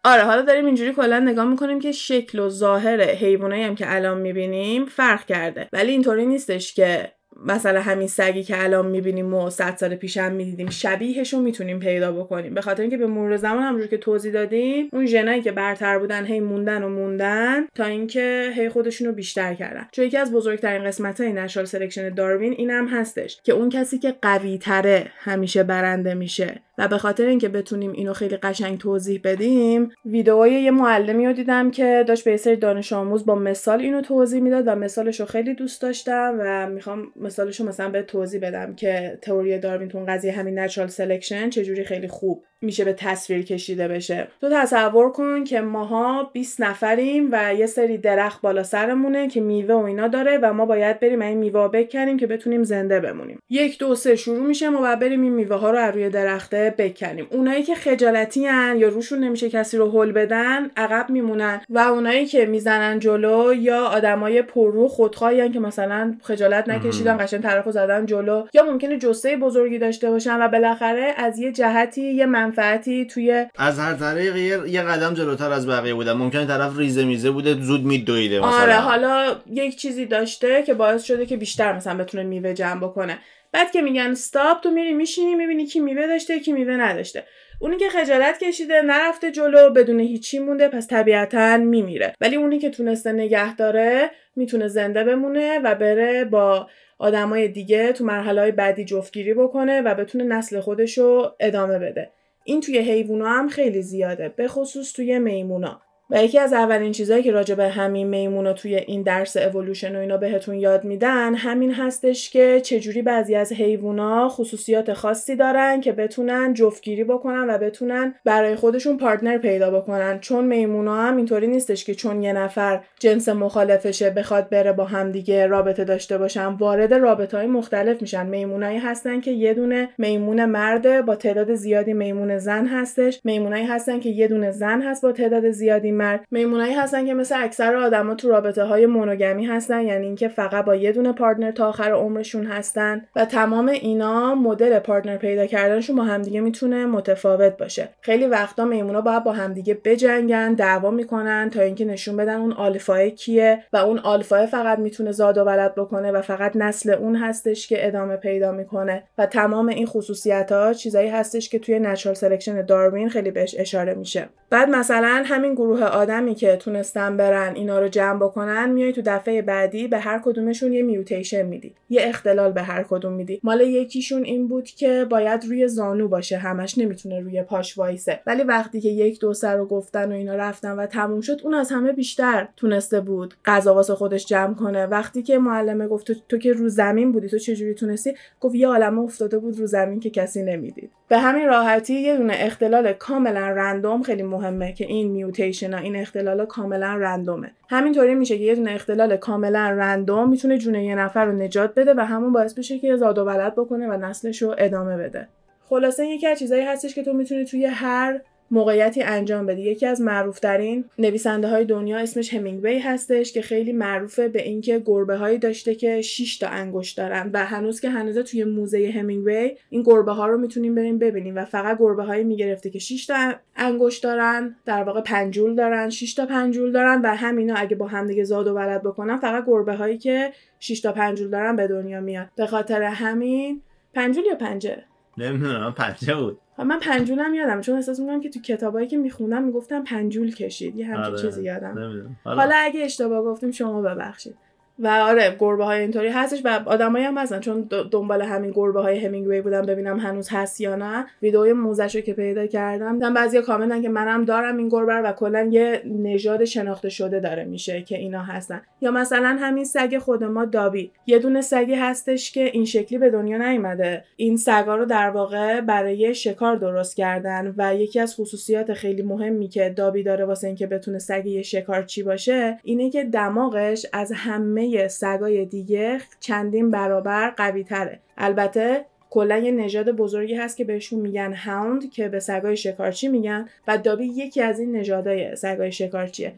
آره حالا داریم اینجوری کلا نگاه می‌کنیم که شکل و ظاهر حیوانایی هم که الان می‌بینیم فرق کرده. ولی اینطوری نیستش که مثلا همین سگی که الان می‌بینیم و 100 سال پیش هم می‌دیدیم شبیهش می‌تونیم پیدا بکنیم. به خاطر اینکه به مرور زمان همونجور که توضیح دادیم اون ژنایی که برتر بودن هی موندن و موندن تا اینکه هی خودشون رو بیشتر کردن. چون یکی از بزرگترین قسمت های natural selection داروین این هم هستش که اون کسی که قوی تره همیشه برنده میشه. و به خاطر اینکه بتونیم اینو خیلی قشنگ توضیح بدیم ویدئوی یه معلمی رو دیدم که داشت به سری دانش آموز با مثال اینو توضیح می‌داد و مثالش رو خیلی دوست داشتم و می‌خوام مثالش رو مثلا به توضیح بدم که تئوری داروین تو قضیه همین natural selection چجوری خیلی خوب میشه به تصویر کشیده بشه. تو تصور کن که ماها 20 نفریم و یه سری درخت بالا سرمونه که میوه و اینا داره و ما باید بریم این میوه بکنیم که بتونیم زنده بمونیم. یک دو سه شروع میشه ما باید بریم این میوه ها رو از روی درخته بکنیم. اونایی که خجالتی‌ان یا روشون نمیشه کسی رو هل بدن عقب میمونن. و اونایی که می‌زنن جلو یا آدمای پررو خودخواهی که مثلا خجالت نکشیدن قشنگ طرفو زدن جلو. یا ممکنه جثه بزرگی داشته باشن و بالاخره از یه جهتی یه منفعتی توی از هر طریق یه, یه قدم جلوتر از بقیه بودن ممکنه طرف ریزه میزه بوده زود میدویده مثلا. آره حالا یک چیزی داشته که باعث شده که بیشتر مثلا بتونه میوه جمع بکنه. بعد که میگن استاپ تو میری میشینی می‌بینی کی میوه داشته کی میوه نداشته. اونی که خجالت کشیده نرفته جلو بدون هیچی مونده پس طبیعتا میمیره. ولی اونی که تونسته نگه داره می‌تونه زنده بمونه و بره با آدمای دیگه تو مرحله های بعدی جفتگیری بکنه و بتونه نسل خودش رو ادامه بده. این توی حیوونا هم خیلی زیاده به خصوص توی میمونا. و یکی از اولین چیزهایی که راجع به همین میمونا توی این درس اولوشن و اینا بهتون یاد میدن همین هستش که چجوری بعضی از حیوونا خصوصیات خاصی دارن که بتونن جفتگیری بکنن و بتونن برای خودشون partner پیدا بکنن. چون میمونا هم اینطوری نیستش که چون یه نفر جنس مخالفشه بخواد بره با همدیگه رابطه داشته باشن وارد رابطه های مختلف میشن. میمونایی هستن که یه دونه میمون مرده با تعداد زیادی میمون زن هستش. میمونایی هستن که یه دونه زن هست با تعداد زیادی مرد میمونایی هستن که مثل اکثر آدما تو رابطه های monogamy هستن یعنی اینکه فقط با یه دونه partner تا آخر عمرشون هستن و تمام اینا مدل partner پیدا کردنشون با همدیگه می‌تونه متفاوت باشه. خیلی وقتا میمونا باید با همدیگه بجنگن دعوا می‌کنن تا اینکه نشون بدن اون آلفا کیه و اون آلفا فقط می‌تونه زاد و ولد بکنه و فقط نسل اون هستش که ادامه پیدا می‌کنه. و تمام این خصوصیت ها چیزایی هستش که توی natural selection داروین خیلی بهش اشاره میشه. بعد مثلا همین گروه آدمی که تونستن برن اینا رو جمع بکنن میای تو دفعه بعدی به هر کدومشون یه mutation میدی. یه اختلال به هر کدوم میدی. مال یکیشون این بود که باید روی زانو باشه همش نمی‌تونه روی پاش وایسه. ولی وقتی که یک دو سر رو گفتن و اینا رفتن و تموم شد اون از همه بیشتر تونسته بود غذا واسه خودش جمع کنه. وقتی که معلمه گفت تو, تو که رو زمین بودی تو چجوری تونستی؟ گفت یه عالمه افتاده بود رو زمین که کسی نمی‌دید. به همین راحتی یه دونه اختلال کاملا رندوم خیلی مهمه که این میوتیشن این اختلال کاملا رندومه. همینطوری میشه که یه دونه اختلال کاملا رندوم می‌تونه جون یه نفر رو نجات بده و همون باعث بشه که زاد و ولد بکنه و نسلش رو ادامه بده. خلاصه یکی از چیزایی هستش که تو می‌تونی توی هر موقعیتی انجام بدی یکی از معروفترین نویسنده های دنیا اسمش همینگوی هستش که خیلی معروفه به اینکه گربه هایی داشته که 6 تا انگشت دارن و هنوز که هنوز توی موزه همینگوی این گربه ها رو می‌تونیم بریم ببینیم و فقط گربه هایی می‌گرفته که 6 تا انگشت دارن در واقع پنجول دارن 6 تا پنجول دارن و همینا اگه با هم دیگه زاد و ولد بکنن فقط گربه هایی که 6 تا پنجول دارن به دنیا میاد. به خاطر همین پنجول یا پنجه نمی‌دونم پنجه بود. من پنجولم یادم چون احساس می‌کنم که تو کتابایی که می‌خونم می‌گفتم پنجول کشید یه همچین آره. چیزی یادم. نمی‌دونم. حالا اگه اشتباه گفتیم شما ببخشید. و آره گربه های اینطوری هستش و آدمایی هم هستن چون دنبال همین گربه های همینگوی بودم ببینم هنوز هست یا نه. ویدئوی موزش رو که پیدا کردم دیدم بعضیا کامنتن که منم دارم این گربه رو و کلا یه نژاد شناخته شده داره میشه که اینا هستن. یا مثلا همین سگ خود ما دابی. یه دونه سگی هستش که این شکلی به دنیا نیومده. این سگا رو در واقع برای شکار درست کردن و یکی از خصوصیات خیلی مهمی که دابی داره واسه اینکه بتونه سگ یه شکارچی باشه اینه که دماغش از همه سگای دیگه چندین برابر قوی تره البته کلا یه نژاد بزرگی هست که بهشون میگن هاوند که به سگای شکارچی میگن و دابی یکی از این نژادای سگای شکارچیه.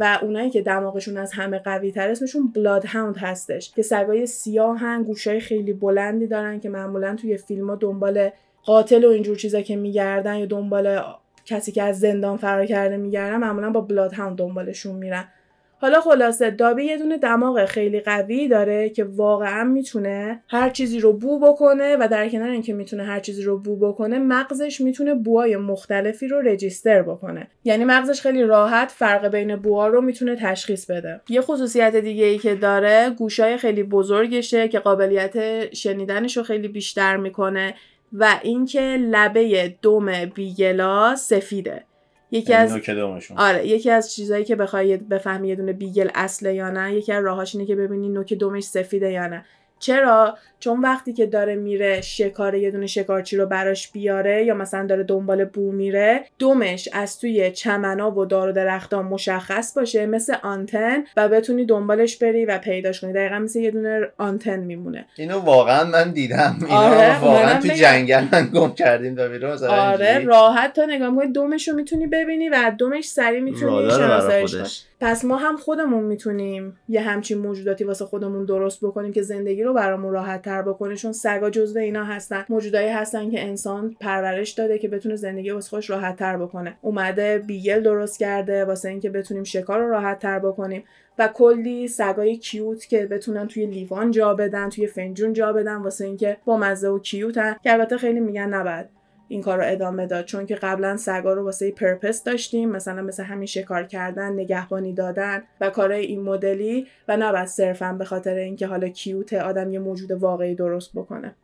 و اونایی که دماغشون از همه قوی تر اسمشون بلاد هاوند هستش که سگای سیاهن گوشای خیلی بلندی دارن که معمولا توی فیلم ها دنبال قاتل و اینجور چیزا که میگردن یا دنبال کسی که از زندان فرار کرده میگردن معمولا با بلاد هاوند دنبالشون میرن. حالا خلاصه دابی یه دونه دماغ خیلی قوی داره که واقعا می‌تونه هر چیزی رو بو بکنه و در کنار اینکه می‌تونه هر چیزی رو بو بکنه مغزش می‌تونه بوهای مختلفی رو رجیستر بکنه. یعنی مغزش خیلی راحت فرق بین بوها رو می‌تونه تشخیص بده. یه خصوصیت دیگه ای که داره گوشای خیلی بزرگشه که قابلیت شنیدنش رو خیلی بیشتر می‌کنه و اینکه لبه دم بیگلا سفیده. یکی از نوک دومشون. آره یکی از چیزایی که بخوای بفهمی یه دونه بیگل اصله یا نه یکی از راهاش اینه که ببینی نوک دمش سفیده یا نه. چرا چون وقتی که داره میره شکار یه دونه شکارچی رو براش بیاره یا مثلا داره دنبال بو میره دمش از توی چمنا و دار و درختان مشخص باشه مثل آنتن و بتونی دنبالش بری و پیداش کنی دقیقا مثل یه دونه آنتن میمونه اینو واقعا من دیدم اینا آره، واقعا تو بگم. جنگل من گم کردیم دابی رو مثلا آره اینجوری. راحت تا نگاه می‌کنی دمش رو می‌تونی ببینی و دمش سریع می‌تونی شناساییش کنی. پس ما هم خودمون می‌تونیم یه همچین موجوداتی واسه خودمون درست بکنیم که زندگی رو برامون راحت تر بکنه چون سگا جزو اینا هستن. موجودایی هستن که انسان پرورش داده که بتونه زندگی واسه خودش راحت تر بکنه. اومده بیگل درست کرده واسه اینکه بتونیم شکار رو راحت تر بکنیم و کلی سگای کیوت که بتونن توی لیوان جا بدن توی فنجون جا بدن واسه اینکه با مزه و کیوتن که البته خیلی میگن نباید. این کار رو ادامه داد. چون که قبلا سگا رو واسه پرپس داشتیم مثلا مثل همین شکار کردن نگهبانی دادن و کارهای این مدلی و نباید صرفا به خاطر اینکه حالا کیوت آدم یه موجود واقعی درست بکنه.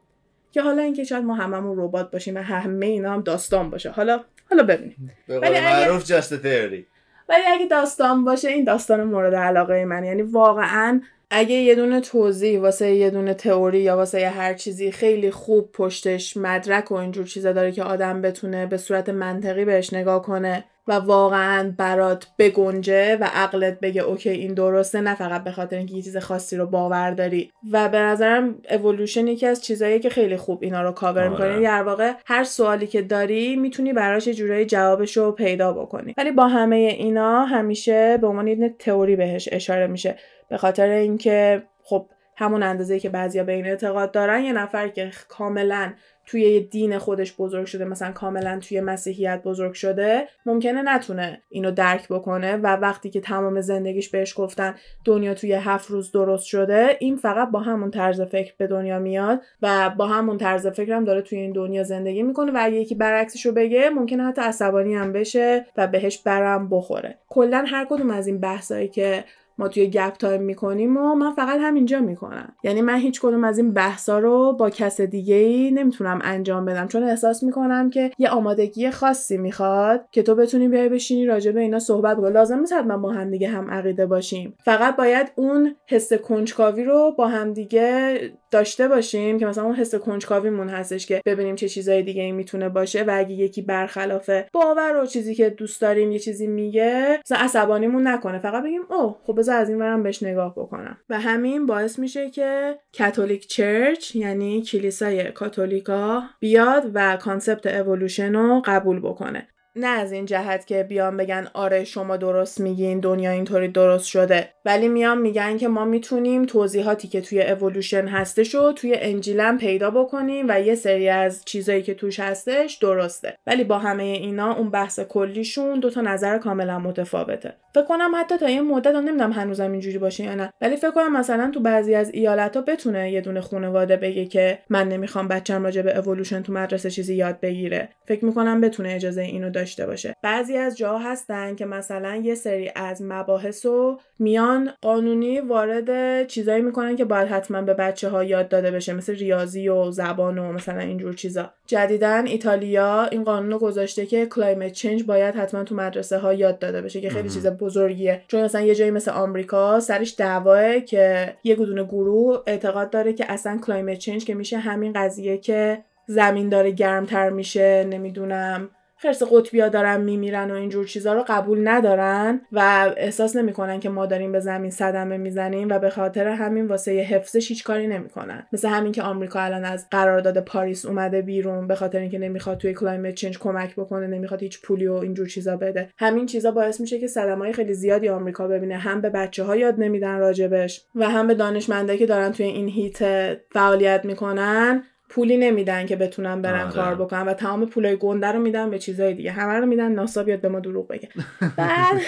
که حالا اینکه شاید ما هممون ربات باشیم و همه اینا هم داستان باشه. حالا حالا ببینیم. به ولی قول معروف جاست ولی اگه داستان باشه این داستان مورد علاقه من یعنی واقعا اگه یه دونه توضیح واسه یه دونه تئوری یا واسه یه هر چیزی خیلی خوب پشتش مدرک و اینجور چیزا داره که آدم بتونه به صورت منطقی بهش نگاه کنه و واقعا برات بگنجه و عقلت بگه اوکی این درسته نه فقط به خاطر اینکه یه چیز خاصی رو باور داری. و به نظرم اِوولوشن یکی از چیزایی که خیلی خوب اینا رو کاور. می‌کنه. در واقع هر سوالی که داری می‌تونی براش یه جورایی جوابش رو پیدا بکنی. ولی با همه اینا همیشه به عنوان یه تئوری بهش اشاره میشه. به خاطر اینکه خب همون اندازه که بعضیا به این اعتقاد دارن یه نفر که کاملا توی دین خودش بزرگ شده مثلا کاملا توی مسیحیت بزرگ شده ممکنه نتونه اینو درک بکنه و وقتی که تمام زندگیش بهش گفتن دنیا توی هفت روز درست شده این فقط با همون طرز فکر به دنیا میاد و با همون طرز فکر هم داره توی این دنیا زندگی می‌کنه و اگه یکی برعکسش رو بگه ممکنه حتی عصبانی هم بشه و بهش برم بخوره. کلا هر کدوم از این بحثایی که ما توی گپ تایم می‌کنیم و من فقط همینجا می‌کنم. یعنی من هیچ کدوم از این بحثا رو با کس دیگه ای نمی‌تونم انجام بدم چون احساس می‌کنم که یه آمادگی خاصی می‌خواد که تو بتونی بیای بشینی راجع به اینا صحبت بکنی لازم نیست حتما با هم دیگه هم عقیده باشیم. فقط باید اون حس کنجکاوی رو با هم دیگه داشته باشیم که مثلا اون حس کنجکاویمون هستش که ببینیم چه چیزای دیگه ای می‌تونه باشه و اگه یکی برخلاف باور و چیزی که دوست داریم یه چیزی میگه مثلا عصبانیمون نکنه. فقط بگیم اوه خب بذار از این ورم بهش نگاه بکنم. و همین باعث میشه که Catholic Church یعنی کلیسای کاتولیکا بیاد و concept evolution رو قبول بکنه. نه از این جهت که بیان بگن آره شما درست میگین دنیا اینطوری درست شده. ولی میان میگن که ما می‌تونیم توضیحاتی که توی اولوشن هستش رو توی انجیلم پیدا بکنیم و یه سری از چیزایی که توش هستش درسته. ولی با همه اینا اون بحث کلیشون دو تا نظر کاملا متفاوته. فکر کنم حتی تا یه مدت نمی‌دونم هنوزم اینجوری باشه یا نه. ولی فکر کنم مثلا تو بعضی از ایالت ها بتونه یه دونه خانواده بگه که من نمی‌خوام بچم راجع به اولوشن تو مدرسه چیزی یاد بگیره. فکر می‌کنم بتونه اجازه اینو داشته باشه. بعضی از جاها هستن که مثلا یه سری از مباحث و میان قانونی وارد چیزایی می‌کنن که باید حتما به بچه ها یاد داده بشه مثل ریاضی و زبان و مثلا اینجور چیزا. جدیدن ایتالیا این قانون رو گذاشته که climate change باید حتما تو مدرسه ها یاد داده بشه که خیلی چیز بزرگیه. چون مثلا یه جایی مثل آمریکا سرش دعواه که یه دونه گروه اعتقاد داره که اصلا climate change که میشه همین قضیه که زمین داره گرمتر میشه نمی‌دونم. خرس قطبیا دارن میمیرن و اینجور چیزا رو قبول ندارن و احساس نمی‌کنن که ما داریم به زمین صدمه می‌زنیم و به خاطر همین واسه حفظش هیچ کاری نمی‌کنن. مثل همین که آمریکا الان از قرارداد پاریس اومده بیرون به خاطر اینکه نمی‌خواد توی کلایمت چنج کمک بکنه نمی‌خواد هیچ پولی و اینجور چیزا بده. همین چیزا باعث میشه که صدمهای خیلی زیادی آمریکا ببینه هم به بچه ها یاد نمیدن راجبش و هم به دانشمندایی که دارن توی این هیت فعالیت می‌کنن پولی نمیدن که بتونن برن آره. کار بکنن و تمام پولای گنده رو میدن به چیزای دیگه. همه رو میدن ناسا بیاد به ما دروغ بگه. بعد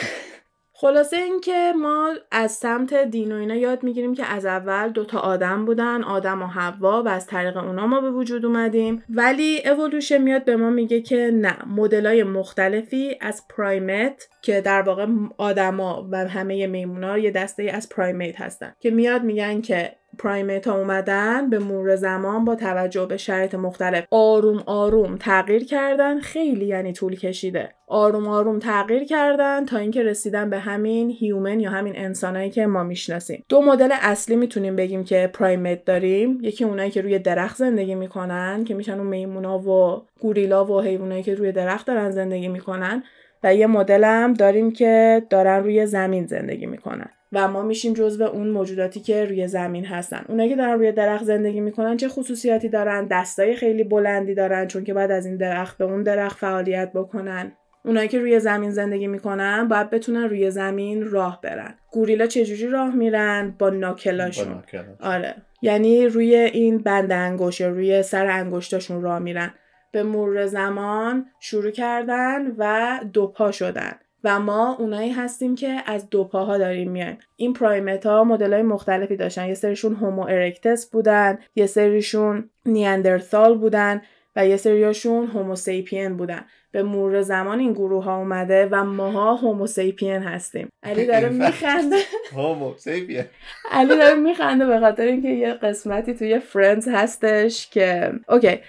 خلاصه اینکه ما از سمت دین و اینا یاد می‌گیریم که از اول دوتا آدم بودن آدم و حوا و از طریق اونا ما به وجود اومدیم. ولی اولوشن میاد به ما میگه که نه مدلای مختلفی از primate که در واقع آدما و همه میمونا یه دسته ای از primate هستن. که میاد میگن که primate ها اومدن به مرور زمان با توجه به شرایط مختلف آروم آروم تغییر کردن خیلی یعنی طول کشیده. آروم آروم تغییر کردن تا اینکه رسیدن به همین human یا همین انسانایی که ما می‌شناسیم. دو مدل اصلی می‌تونیم بگیم که پرایمیت داریم. یکی اونایی که روی درخت زندگی می‌کنن که میشن اون میمونا و گوریلا و حیوانایی که روی درخت دارن زندگی می‌کنن و یه مدل هم داریم که دارن روی زمین زندگی می‌کنن. و ما میشیم جزو اون موجوداتی که روی زمین هستن. اونایی که دارن روی درخت زندگی می‌کنن چه خصوصیاتی دارن؟ دستای خیلی بلندی دارن چون که بعد از این درخت به اون درخت فعالیت بکنن. اونایی که روی زمین زندگی می‌کنن باید بتونن روی زمین راه برن. گوریلا چجوری راه میرن؟ با ناکلاشون. آره. یعنی روی این بند انگشت یا روی سر انگشتاشون راه میرن. به مرور زمان شروع کردن و دوپا شدن. و ما اونایی هستیم که از دو پاها داریم میایم. این پرایمت ها مدل های مختلفی داشتن. یه سریشون هومو ارکتس بودن یه سریشون نیاندرتال بودن و یه سریاشون هوموسیپین بودن. به مرور زمان این گروه ها اومده و ماها هوموسیپین هستیم. علی داره میخنده. Homo sapien علی داره میخنده به خاطر اینکه یه قسمتی توی Friends هستش که okay.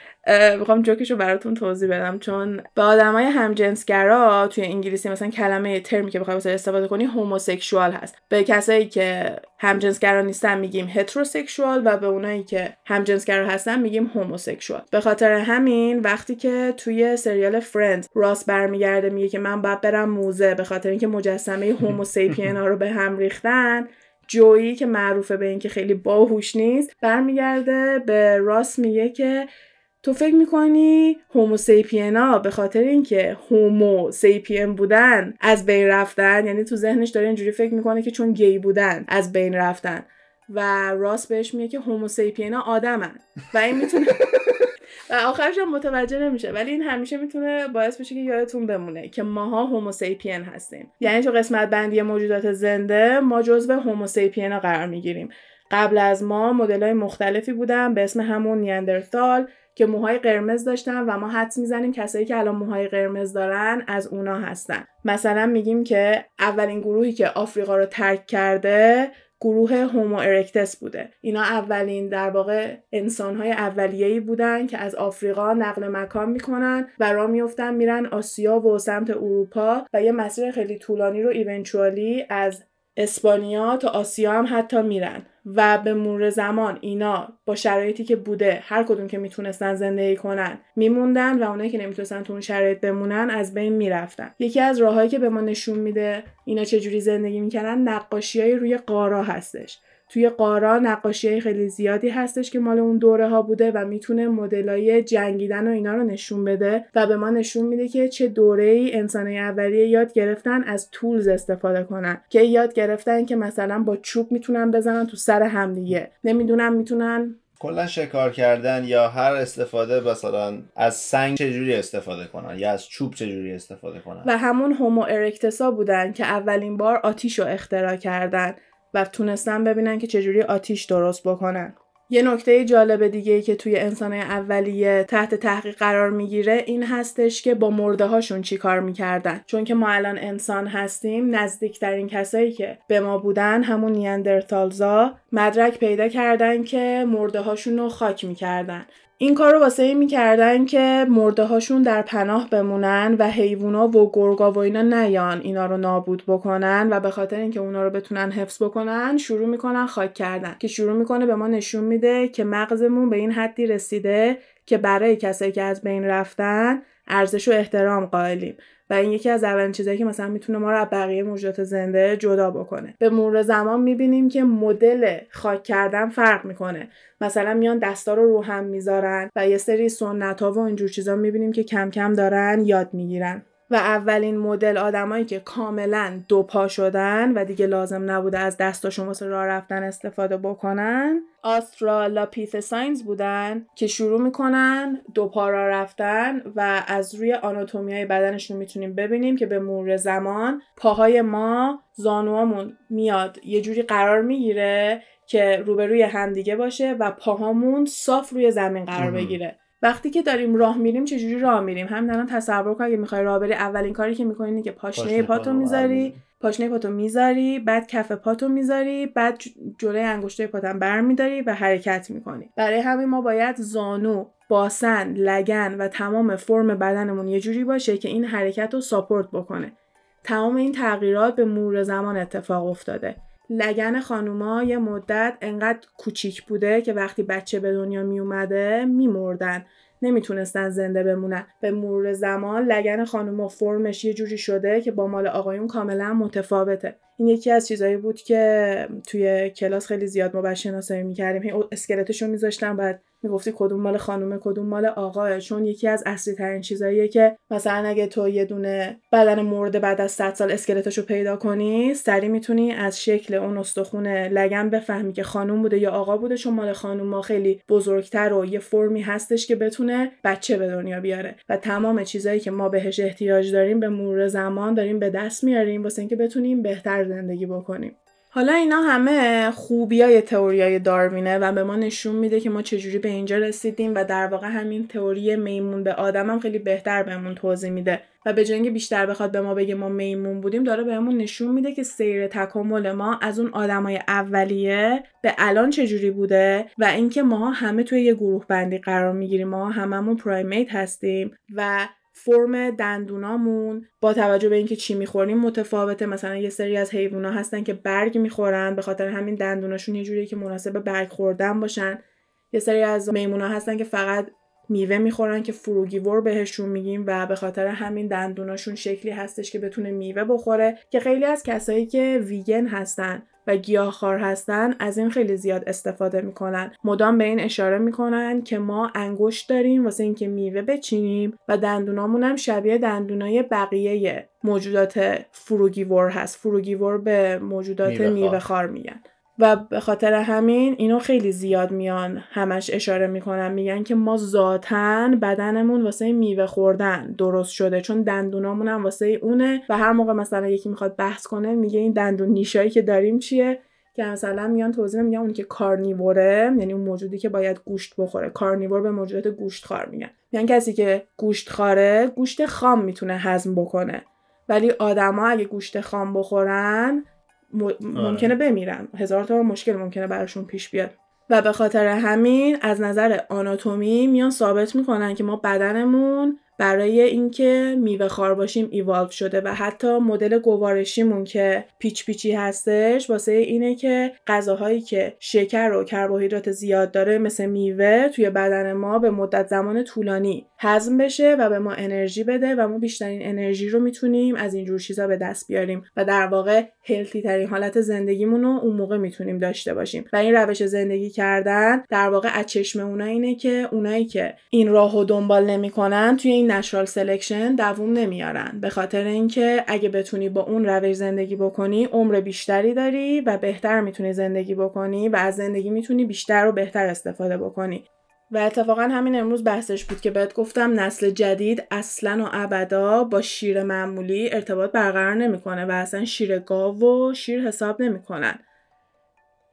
می‌خوام جوکش رو براتون توضیح بدم. چون به آدمای همجنسگرا توی انگلیسی مثلا کلمه ترمی که بخوای استفاده کنی homosexual هست. به کسایی که همجنسگرا نیستن میگیم heterosexual و به اونایی که همجنسگرا هستن میگیم homosexual به خاطر همین وقتی که توی سریال Friends راس برمیگرده میگه که من باید برم موزه به خاطر اینکه مجسمه Homo sapien ها رو به هم ریختن جویی که معروفه به اینکه خیلی باهوش نیست برمیگرده به راس میگه که تو فکر می‌کنی هوموسیپینا به خاطر اینکه هومو سیپین بودن از بین رفتن یعنی تو ذهنش داره اینجوری فکر می‌کنه که چون گی بودن از بین رفتن. و راست بهش میگه که هوموسیپینا آدمن. و این می‌تونه و آخرش هم متوجه نمیشه. ولی این همیشه می‌تونه باعث بشه که یادتون بمونه که ماها هوموسیپین هستیم. یعنی تو قسمت بندی موجودات زنده ما جزو هوموسیپینا قرار می‌گیریم. قبل از ما مدل های مختلفی بودن به اسم همون نیاندرتال که موهای قرمز داشتن و ما حدس می‌زنیم کسایی که الان موهای قرمز دارن از اونا هستن. مثلا میگیم که اولین گروهی که آفریقا رو ترک کرده گروه هومو ارکتس بوده. اینا اولین در واقع انسانهای اولیه‌ای بودن که از آفریقا نقل مکان می‌کنن و را میفتن میرن آسیا و سمت اروپا و یه مسیر خیلی طولانی رو ایونچوالی از اسپانیا تا آسیا هم حتی میرن. و به مرور زمان اینا با شرایطی که بوده هر کدوم که می‌تونستن زندگی کنن میموندن و اونایی که نمی‌تونستن تو اون شرایط بمونن از بین می‌رفتن. یکی از راههایی که به ما نشون میده اینا چجوری زندگی می‌کنن نقاشی های روی قارا هستش. توی قارا نقاشی خیلی زیادی هستش که مال اون دوره ها بوده و می‌تونه مدلای جنگیدن و اینا رو نشون بده و به ما نشون میده که چه دوره ای انسانای اولیه یاد گرفتن از تولز استفاده کنن. که یاد گرفتن که مثلا با چوب می‌تونن بزنن تو سر همدیگه نمی‌دونم می‌تونن کلا شکار کردن یا هر استفاده مثلا از سنگ چجوری استفاده کنن یا از چوب چجوری استفاده کنن. و همون هومو ارکتسا بودن که اولین بار آتیش رو اختراع کردن. و تونستن ببینن که چجوری آتیش درست بکنن. یه نکته جالب دیگه ای که توی انسانهای اولیه تحت تحقیق قرار می‌گیره این هستش که با مرده هاشون چی کار می‌کردن. چون که ما الان انسان هستیم نزدیکترین کسایی که به ما بودن همون نیاندرتالزا مدرک پیدا کردن که مرده هاشون رو خاک می‌کردن. این کار رو واسه این می‌کردن که مرده هاشون در پناه بمونن و حیوونا و گرگا و اینا نیان اینا رو نابود بکنن و به خاطر اینکه اونا رو بتونن حفظ بکنن شروع می‌کنن خاک کردن. که شروع می‌کنه به ما نشون میده که مغزمون به این حدی رسیده که برای کسایی که از بین رفتن ارزش و احترام قائلیم. و این یکی از اولین چیزایی که مثلا می‌تونه ما رو از بقیه موجودات زنده جدا بکنه. به مرور زمان می‌بینیم که مدل خاک کردن فرق می‌کنه. مثلا میان دستا رو رو هم می‌ذارن و یه سری سنت ها و اینجور چیزا می‌بینیم که کم کم دارن یاد می‌گیرن. و اولین مدل آدمایی که کاملا دو پا شدن و دیگه لازم نبوده از دستاشون واسه راه رفتن استفاده بکنن آسترالاپیثساینز بودن که شروع می‌کنن دو پا راه رفتن و از روی آناتومیای بدنشون می‌تونیم ببینیم که به مرور زمان پاهای ما زانوامون میاد. یه جوری قرار می‌گیره که روبروی همدیگه باشه و پاهامون صاف روی زمین قرار بگیره. وقتی که داریم راه میریم چجوری راه میریم؟ همین الان تصور کن اگه می‌خوای راه بری اولین کاری که می‌کنی اینه که پاشنه پاتو می‌ذاری پاشنه پاتو می‌ذاری بعد کف پاتو می‌ذاری بعد جلوی انگشته پاتم برمیداری و حرکت می‌کنی. برای همین ما باید زانو باسن لگن و تمام فرم بدنمون یه جوری باشه که این حرکت رو ساپورت بکنه. تمام این تغییرات به مرور زمان اتفاق افتاده. لگن خانوما یه مدت انقدر کوچیک بوده که وقتی بچه به دنیا می اومده میمردن نمی‌تونستن زنده بمونن. به مرور زمان لگن خانوما فرمش یه جوری شده که با مال آقایون کاملا متفاوته. این یکی از چیزایی بود که توی کلاس خیلی زیاد ما شناسایی می‌کردیم. اسکلتش رو میذاشتم بعد می‌گفتی کدوم مال خانومه کدوم مال آقاه. چون یکی از اصلی ترین چیزاییه که مثلا اگه تو یه دونه بدن مرده بعد از 100 سال اسکلتشو پیدا کنی سری می‌تونی از شکل اون استخون لگن بفهمی که خانوم بوده یا آقا بوده چون مال خانوم ما خیلی بزرگتر و یه فرمی هستش که بتونه بچه به دنیا بیاره. و تمام چیزایی که ما بهش احتیاج داریم به مرور زمان داریم به دست میاریم واسه اینکه بتونیم بهتر زندگی بکنیم. حالا اینا همه خوبیای تئوریای داروینه و به ما نشون میده که ما چجوری به اینجا رسیدیم و در واقع همین تئوری میمون به آدم هم خیلی بهتر بهمون توضیح میده. و به جنگ بیشتر بخواد به ما بگه ما میمون بودیم داره بهمون نشون میده که سیر تکامل ما از اون آدمای اولیه به الان چجوری بوده و اینکه ما همه توی یه گروه بندی قرار می‌گیریم. ما هممون پرایمیت هستیم و فرم دندونامون با توجه به اینکه چی می‌خوریم متفاوته. مثلا یه سری از حیوونا هستن که برگ می‌خورن به خاطر همین دندوناشون یه جوریه که مناسب برگ خوردن باشن. یه سری از میمونا هستن که فقط میوه می‌خورن که فروگیور بهشون میگیم و به خاطر همین دندوناشون شکلی هستش که بتونه میوه بخوره که خیلی از کسایی که ویگن هستن و گیاهخوار هستن از این خیلی زیاد استفاده می‌کنن. مدام به این اشاره می‌کنن که ما انگشت داریم واسه اینکه میوه بچینیم و دندونامون هم شبیه دندونای بقیه موجودات فروگیور هست. فروگیور به موجودات میوه خار میگن. و به خاطر همین اینو خیلی زیاد میان همش اشاره می‌کنن میگن که ما ذاتن بدنمون واسه میوه خوردن درست شده چون دندونامون هم واسه اونه و هر موقع مثلا یکی می‌خواد بحث کنه میگه این دندون نیشایی که داریم چیه؟ که مثلا میان توضیح میگن اونی که کارنیوره یعنی اون موجودی که باید گوشت بخوره. کارنیور به موجودات گوشت خار میگن یعنی کسی که گوشت خاره گوشت خام می‌تونه هضم بکنه. ولی آدما اگه گوشت خام بخورن ممکنه بمیرن. هزار تا مشکل ممکنه براشون پیش بیاد. و به خاطر همین از نظر آناتومی میان ثابت می‌کنن که ما بدنمون برای اینکه میوه خار باشیم ایوالو شده و حتی مدل گوارشیمون که پیچ پیچی هستش واسه اینه که غذاهایی که شکر و کربوهیدرات زیاد داره مثل میوه توی بدن ما به مدت زمان طولانی هضم بشه و به ما انرژی بده و ما بیشترین انرژی رو می‌تونیم از اینجور چیزا به دست بیاریم و در واقع هلتی ترین حالت زندگیمون رو اون موقع می‌تونیم داشته باشیم. و این روش زندگی کردن در واقع از چشم اونا اینه که اونایی که این راهو دنبال نمی‌کنن توی این natural selection دووم نمیارن. به خاطر اینکه اگه بتونی با اون روش زندگی بکنی عمر بیشتری داری و بهتر می‌تونی زندگی بکنی و از زندگی می‌تونی بیشتر و بهتر استفاده بکنی. و اتفاقا همین امروز بحثش بود که بهت گفتم نسل جدید اصلا و ابدا با شیر معمولی ارتباط برقرار نمی‌کنه و اصلا شیر گاو رو شیر حساب نمی‌کنن.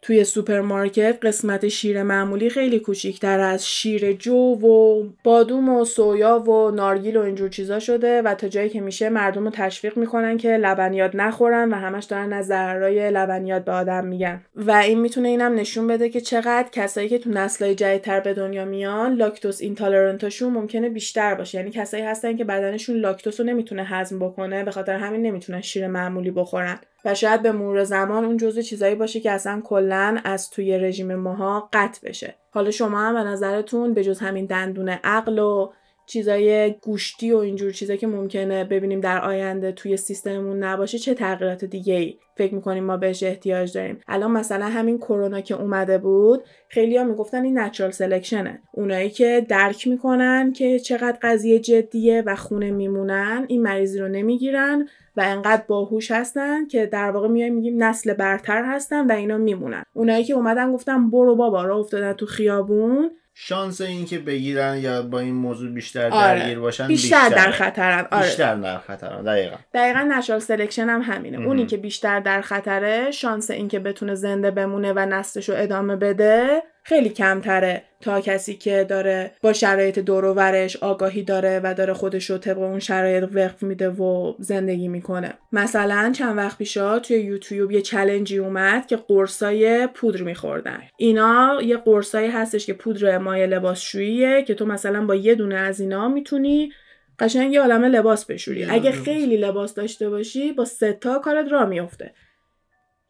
توی سوپرمارکت قسمت شیر معمولی خیلی کوچیکتر از شیر جو و بادوم و سویا و نارگیل و اینجور چیزا شده و تا جایی که میشه مردم رو تشویق می‌کنن که لبنیات نخورن و همش دارن از ضررهای لبنیات به آدم میگن. و این می‌تونه اینم نشون بده که چقدر کسایی که تو نسلهای جدیدتر به دنیا میان لاکتوز اینتالرنتاشون ممکنه بیشتر باشه. یعنی کسایی هستن که بدنشون لاکتوز رو نمی‌تونه هضم بکنه به خاطر همین نمی‌تونن شیر معمولی بخورن. و شاید به مرور زمان اون جزء چیزایی باشه که اصلا کلا از توی رژیم ماها قطع بشه. حالا شما هم به نظرتون به جز همین دندون عقل و چیزای گوشتی و اینجور چیزایی که ممکنه ببینیم در آینده توی سیستممون نباشه چه تغییرات دیگه ای فکر می‌کنیم ما بهش احتیاج داریم؟ الان مثلا همین کرونا که اومده بود خیلی ها می‌گفتن این نچرال سلکشنه اونایی که درک می‌کنن که چقدر قضیه جدیه و خونه میمونن این مریضی رو نمی‌گیرن و انقدر باهوش هستن که در واقع میایم میگیم نسل برتر هستن و اینا میمونن. اونایی که اومدن گفتن برو بابا راه افتادن تو خیابون. شانس این که بگیرن یا با این موضوع بیشتر آره. درگیر باشن بیشتر در خطرن. آره. بیشتر در خطرن. دقیقا. دقیقا natural selection هم همینه. مهم. اونی که بیشتر در خطره شانس اینکه بتونه زنده بمونه و نسلش رو ادامه بده خیلی کمتره تا کسی که داره با شرایط دور و برش آگاهی داره و داره خودش رو طبق اون شرایط وفق میده و زندگی می‌کنه. مثلا چند وقت پیشا توی یوتیوب یه challenge ی اومد که قرصای پودر میخوردن. اینا یه قرصایی هستش که پودر مایع لباسشوییه که تو مثلا با یه دونه از اینا می‌تونی قشنگ یه عالمه لباس بشوری. اگه. خیلی لباس داشته باشی با سه تا کارت راه میفته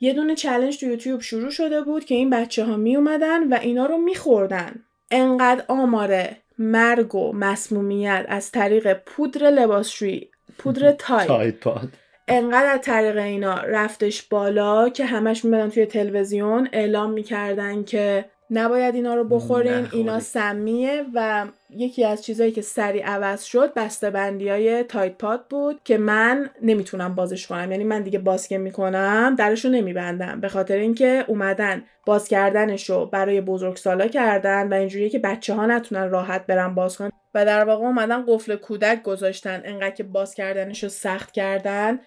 یه دونه challenge تو یوتیوب شروع شده بود که این بچه ها می اومدن و اینا رو میخوردن. انقدر آمار مرگ و مسمومیت از طریق پودر لباسشویی پودر Tide Tide Pod انقدر از طریق اینا رفتش بالا که همش میمدن توی تلویزیون اعلام می‌کردن که نباید اینا رو بخورین. اینا سمیه و یکی از چیزایی که سریع عوض شد بسته بندی های تایت پاد بود که من نمی‌تونم بازش کنم. یعنی من دیگه باز که می‌کنم درشو نمیبندم. به خاطر اینکه اومدن باز کردنش رو برای بزرگسالا کردن و اینجوریه که بچه ها نتونن راحت برن باز کنن. و در واقع اومدن قفل کودک گذاشتن. انقدر که باز کردنش رو سخت کردن.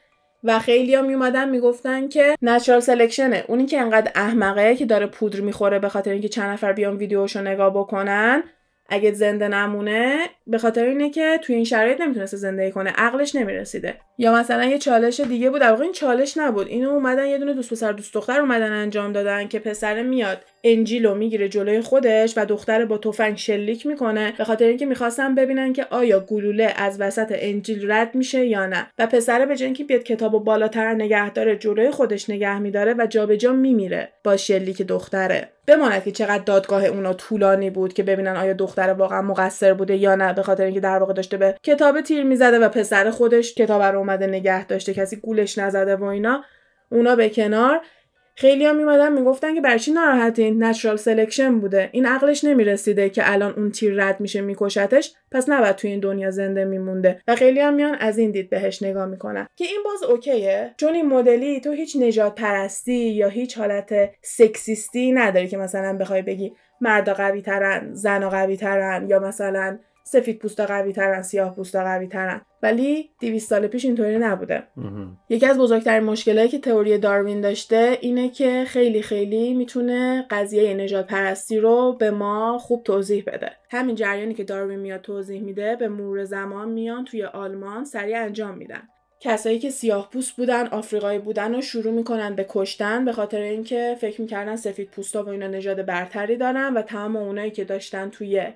و خیلی ها میومدن می‌گفتن که نچرال سلکشنه اونی که انقدر احمقه که داره پودر می‌خوره به خاطر اینکه چند نفر بیان ویدیوشو نگاه بکنن اگه زنده نمونه به خاطر اینه که توی این شرایط نمی‌تونسته زندگی کنه. عقلش نمی‌رسیده. یا مثلا یه چالش دیگه بود. در واقع این چالش نبود. اینو اومدن یه دونه دوست پسر دوست دختر اومدن انجام دادن که پسر میاد. انجیلو می‌گیره جلوی خودش و دختر با تفنگ شلیک می‌کنه به خاطر اینکه می‌خواستن ببینن که آیا گلوله از وسط انجیل رد میشه یا نه. و پسر به جای اینکه بیاد کتابو بالاتر نگه داره جلوی خودش نگه میداره و جابجا میمیره با شلیک دختره. بماند که چقدر دادگاه اونا طولانی بود که ببینن آیا دختر واقعا مقصر بوده یا نه به خاطر اینکه در واقع داشته به کتاب تیر می‌زده و پسر خودش کتاب رو اومده نگه داشته کسی گولش نزده و اینا. اونا به کنار خیلی ها میمدن می‌گفتن که برای چی ناراحتین natural selection بوده. این عقلش نمی‌رسیده که الان اون تیر رد میشه میکشتش. پس نباید توی این دنیا زنده میمونده. و خیلی هم میان از این دید بهش نگاه می‌کنن. که این باز okay ه. چون این مدلی تو هیچ نژاد پرستی یا هیچ حالت sexist ی نداری که مثلا بخوای بگی مردا قوی ترن زنا قوی ترن یا مثلا سفید پوستا قوی ترن سیاه پوستا قوی ترن ولی 200 سال پیش اینطوری نبوده. یکی از بزرگترین مشکلاتی که تئوری داروین داشته اینه که خیلی خیلی می‌تونه قضیه نجات پرستی رو به ما خوب توضیح بده. همین جریانی که داروین میاد توضیح میده به مرور زمان میان توی آلمان سریع انجام میدن. کسایی که سیاه پوست بودن آفریقایی بودن و شروع می‌کنن به کشتن به خاطر اینکه فکر می‌کردن سفید پوستا و اینا نژاد برتری دارن و تمام اونایی که داشتن توی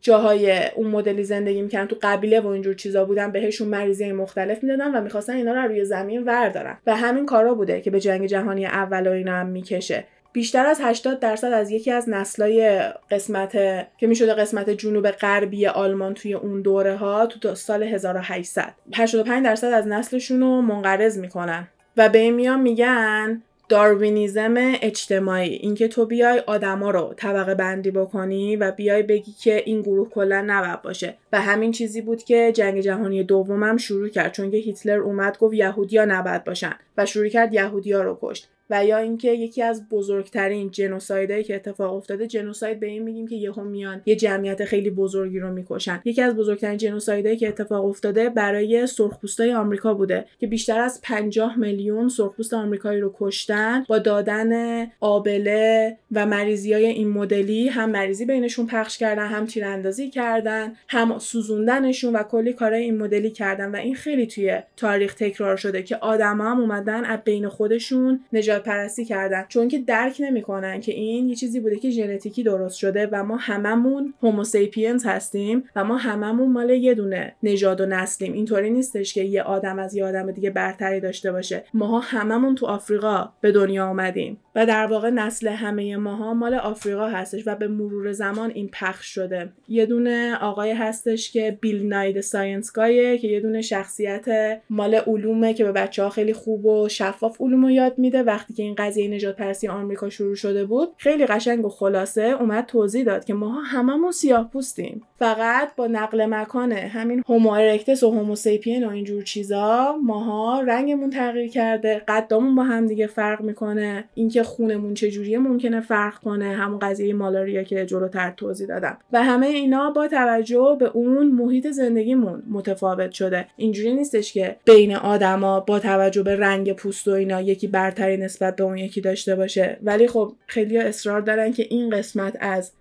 جاهای اون مدلی زندگی می‌کردن تو قبیله و اینجور چیزا بودن بهشون مریضی مختلف می‌دادن و می‌خواستن اینا رو روی زمین وردارن. و همین کارا بوده که به جنگ جهانی اول و اینا هم می‌کشه. بیشتر از 80 درصد از یکی از نسلای قسمت که می‌شده قسمت جنوب غربی آلمان توی اون دوره ها تو سال 1800 85 درصد از نسلشون رو منقرض می‌کنن. و به میان میگن داروینیزم اجتماعی اینکه تو بیای آدما رو طبقه بندی بکنی و بیای بگی که این گروه کلا نباید باشه. و همین چیزی بود که جنگ جهانی دومم شروع کرد چون که هیتلر اومد گفت یهودیا نباید باشن و شروع کرد یهودیا رو کشت. و یا اینکه یکی از بزرگترین جنوسایدایی که اتفاق افتاده جنوساید به این میگیم که یهو میان یه جمعیت خیلی بزرگی رو می‌کشن. یکی از بزرگترین جنوسایدایی که اتفاق افتاده برای سرخپوستای آمریکا بوده که بیشتر از 50 میلیون سرخپوست آمریکایی رو کشتن با دادن آبله و مریضی های این مدلی هم مریضی بینشون پخش کردن هم تیراندازی کردن هم سوزوندنشون و کلی کارهای این مدلی کردن. و این خیلی توی تاریخ تکرار شده که آدما هم اومدن از بین خودشون نجات پرستی کردن. چون که درک نمی‌کنن که این یه چیزی بوده که ژنتیکی درست شده و ما هممون هوموسیپینز هستیم و ما هممون مال یه دونه نژاد و نسلیم. اینطوری نیستش که یه آدم از یه آدم دیگه برتری داشته باشه. ماها هممون تو آفریقا به دنیا آمدیم و در واقع نسل همه ماها مال آفریقا هستش و به مرور زمان این پخش شده. یه دونه آقای هستش که بیل ناید ساینسکایه که یه دونه شخصیت مال علومه که به بچه ها خیلی خوب و شفاف علوم رو یاد میده وقتی که این قضیه نجات پرسی آمریکا شروع شده بود. خیلی قشنگ و خلاصه اومد توضیح داد که ماها هممون سیاه پوستیم. فقط با نقل مکان همین هومو ارکتس و هوموسیپین و اینجور چیزا ماها رنگمون تغییر کرده قدامون با هم دیگه فرق می‌کنه. اینکه خونمون چجوریه ممکنه فرق کنه همون قضیه مالاریا که جلوتر توضیح دادم. و همه اینا با توجه به اون محیط زندگیمون متفاوت شده. اینجوری نیستش که بین آدما با توجه به رنگ پوست و اینا یکی برتری نسبت به اون یکی داشته باشه. ولی خب خیلی اصرار دارن که این قسمت از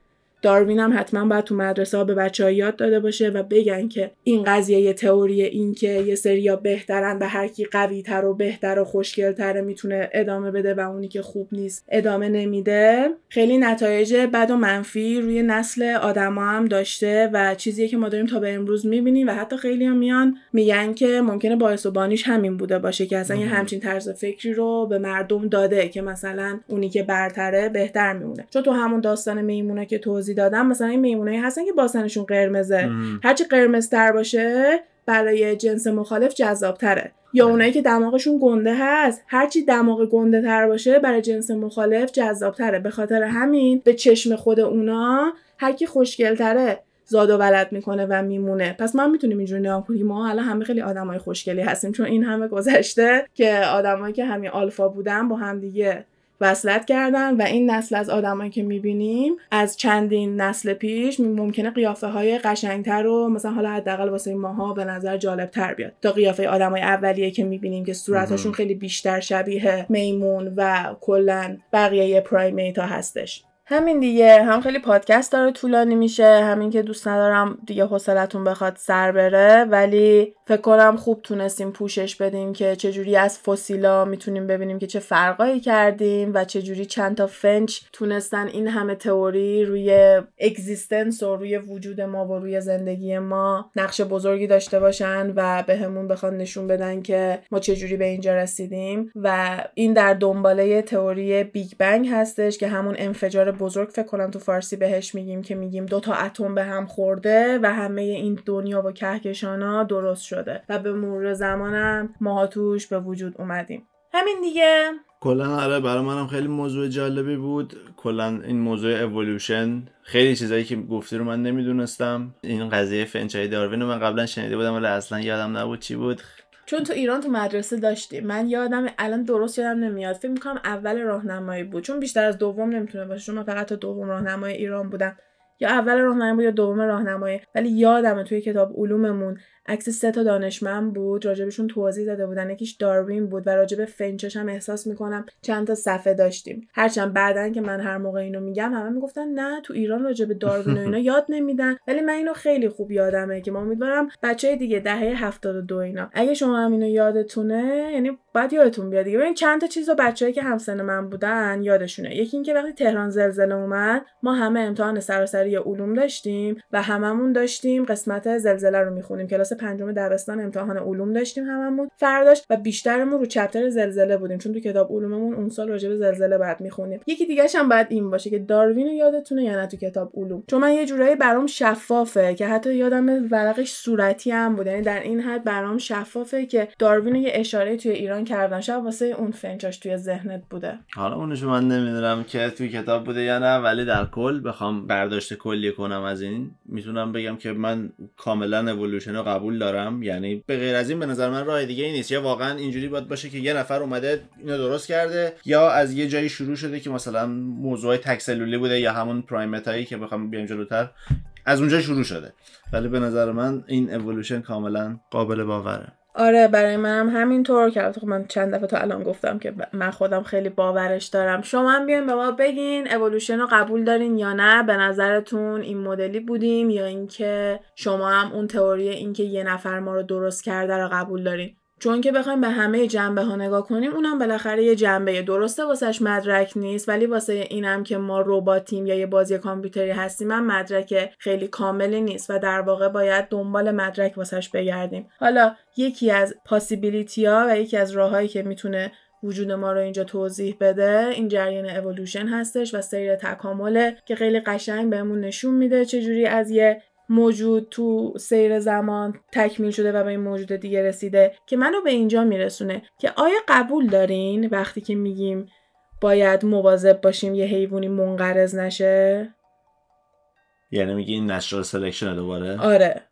داروین هم حتما باید تو مدرسه ها به بچه ها یاد داده باشه و بگن که این قضیه یه تئوری این که یه سریا بهترن و هر کی قوی تر و بهتر و خوشگل تره می‌تونه ادامه بده و اونی که خوب نیست ادامه نمیده. خیلی نتایج بد و منفی روی نسل آدما هم داشته و چیزیه که ما داریم تا به امروز می‌بینیم و حتی خیلی هم میان میگن که ممکنه باعث و بانیش همین بوده باشه که اصلا یه همچین طرز فکری رو به مردم داده که مثلا اونی که برتره بهتر میمونه. چون تو همون داستان میمونه که توضیح دادم. مثلا این میمونایی هستن که باسنشون قرمزه. هرچی قرمزتر باشه برای جنس مخالف جذابتره. یا اونایی که دماغشون گنده هست هرچی دماغ گنده تر باشه برای جنس مخالف جذابتره. به خاطر همین به چشم خود اونا هر کی خوشگلتره زاد و ولد می‌کنه و میمونه. پس ما می‌تونیم اینجوری نگاه کنیم. ما حالا همه خیلی آدمای خوشگلی هستیم چون این همه گذشته که آدمایی که همین آلفا بودن با هم دیگه وصلت کردن و این نسل از آدمایی که می‌بینیم از چندین نسل پیش ممکنه قیافه های قشنگتر و مثلا حالا حداقل واسه ماها به نظر جالب تر بیاد. تا قیافه آدمای اولیه که می‌بینیم که صورتشون خیلی بیشتر شبیه میمون و کلا بقیه primate ها هستش. همین دیگه. هم خیلی پادکست داره طولانی میشه. همین که دوست ندارم دیگه حوصلتون بخواد سر بره. ولی فکر کنم خوب تونستیم پوشش بدیم که چجوری از فسیلا می‌تونیم ببینیم که چه فرقایی کردیم و چجوری چند تا فنچ تونستن این همه تئوری روی existence و روی وجود ما و روی زندگی ما نقش بزرگی داشته باشن و بهمون به بخوان نشون بدن که ما چجوری به اینجا رسیدیم. و این در دنباله تئوری بیگ بنگ هستش که همون انفجار بزرگ فکر کنم تو فارسی بهش میگیم که میگیم دو تا اتم به هم خورده و همه این دنیا و کهکشانا درست شده و به مرور زمانم ماها توش به وجود اومدیم. همین دیگه. کلا آره برای منم خیلی موضوع جالبی بود. کلا این موضوع اولوشن خیلی چیزایی که گفتی رو من نمی‌دونستم. این قضیه فنچای داروین رو من قبلا شنیده بودم ولی اصلا یادم نبود چی بود. چون تو ایران تو مدرسه داشتیم من یادم الان درست یادم نمیاد. فکر می‌کنم اول راهنمایی بود. چون بیشتر از دوم نمی‌تونه باشه. چون من فقط تا دوم راهنمای ایران بودم. یا اول راهنمایی بود یا دوم راهنمایی. ولی یادمه توی کتاب علوممون عکس سه تا دانشمند بود راجبشون توضیح داده بودن یکیش داروین بود و راجب فنچش هم احساس می‌کنم چند تا صفحه داشتیم. هرچند بعدن که من هر موقع اینو میگم همه می‌گفتن نه تو ایران راجب داروین و اینا یاد نمیدن. ولی من اینو خیلی خوب یادمه که ما امیدوارم بچه دیگه دهه 72 اینا. اگه شما هم اینو یادتونه یعنی بعد یادتون بیاد دیگه. ببین چند تا چیزو بچه‌ای که همسن من بودن یادشونه. یکی اینکه وقتی تهران زلزله اومد ما همه امتحان سراسری علوم داشتیم و هممون داشتیم قسمت زلزله رو می‌خونیم کلاس پنجم دبستان امتحان علوم داشتیم هممون. فرداش و بیشترمون رو چپتر زلزله بودیم چون تو کتاب علوممون اون سال راجع به زلزله بعد می‌خونیم. یکی دیگه هم باید این باشه که داروین رو یادتونه یا نه تو کتاب علوم. چون من یه جورایی برام شفافه که حتی یادم ورقش صورتی هم بود. یعنی در این حد برام شفافه که داروین یه اشاره توی ایران کردن. شاید واسه اون فنچاش توی ذهنت بوده. حالا اونش من نمی‌دونم که توی کتاب بوده یا نه ولی در کل بخوام برداشت کلی کنم از این. می‌تونم بگم که من کاملا اِوولوشن رو دارم. یعنی به غیر از این به نظر من راه دیگه ای نیست. یا واقعا اینجوری باید باشه که یه نفر اومده اینو درست کرده یا از یه جایی شروع شده که مثلا موضوع تک سلولی بوده یا همون primate هایی که بخوام بیام جلوتر از اونجا شروع شده. ولی به نظر من این اِوولوشن کاملا قابل باوره. آره برای منم همینطور که خب من چند دفعه تا الان گفتم که من خودم خیلی باورش دارم. شما هم بیاین به ما بگین اولوشن رو قبول دارین یا نه. به نظرتون این مدلی بودیم یا اینکه شما هم اون تئوری اینکه یه نفر ما رو درست کرده رو قبول دارین. چون که بخوایم به همه جنبه ها نگاه کنیم اونم بالاخره یه جنبه درسته واسش مدرک نیست. ولی واسه اینم که ما رباتیم یا یه بازی کامپیوتری هستیم هم مدرک خیلی کاملی نیست و در واقع باید دنبال مدرک واسش بگردیم. حالا یکی از پاسیبیلیتی ها و یکی از راههایی که می‌تونه وجود ما رو اینجا توضیح بده این جریان اولوشن هستش و سیر تکامله که خیلی قشنگ بهمون نشون میده چجوری از یه موجود تو سیر زمان تکمیل شده و به این موجود دیگه رسیده که منو به اینجا میرسونه که آیا قبول دارین وقتی که میگیم باید مواظب باشیم یه حیوانی منقرض نشه؟ یعنی میگی این natural selection دوباره؟ آره.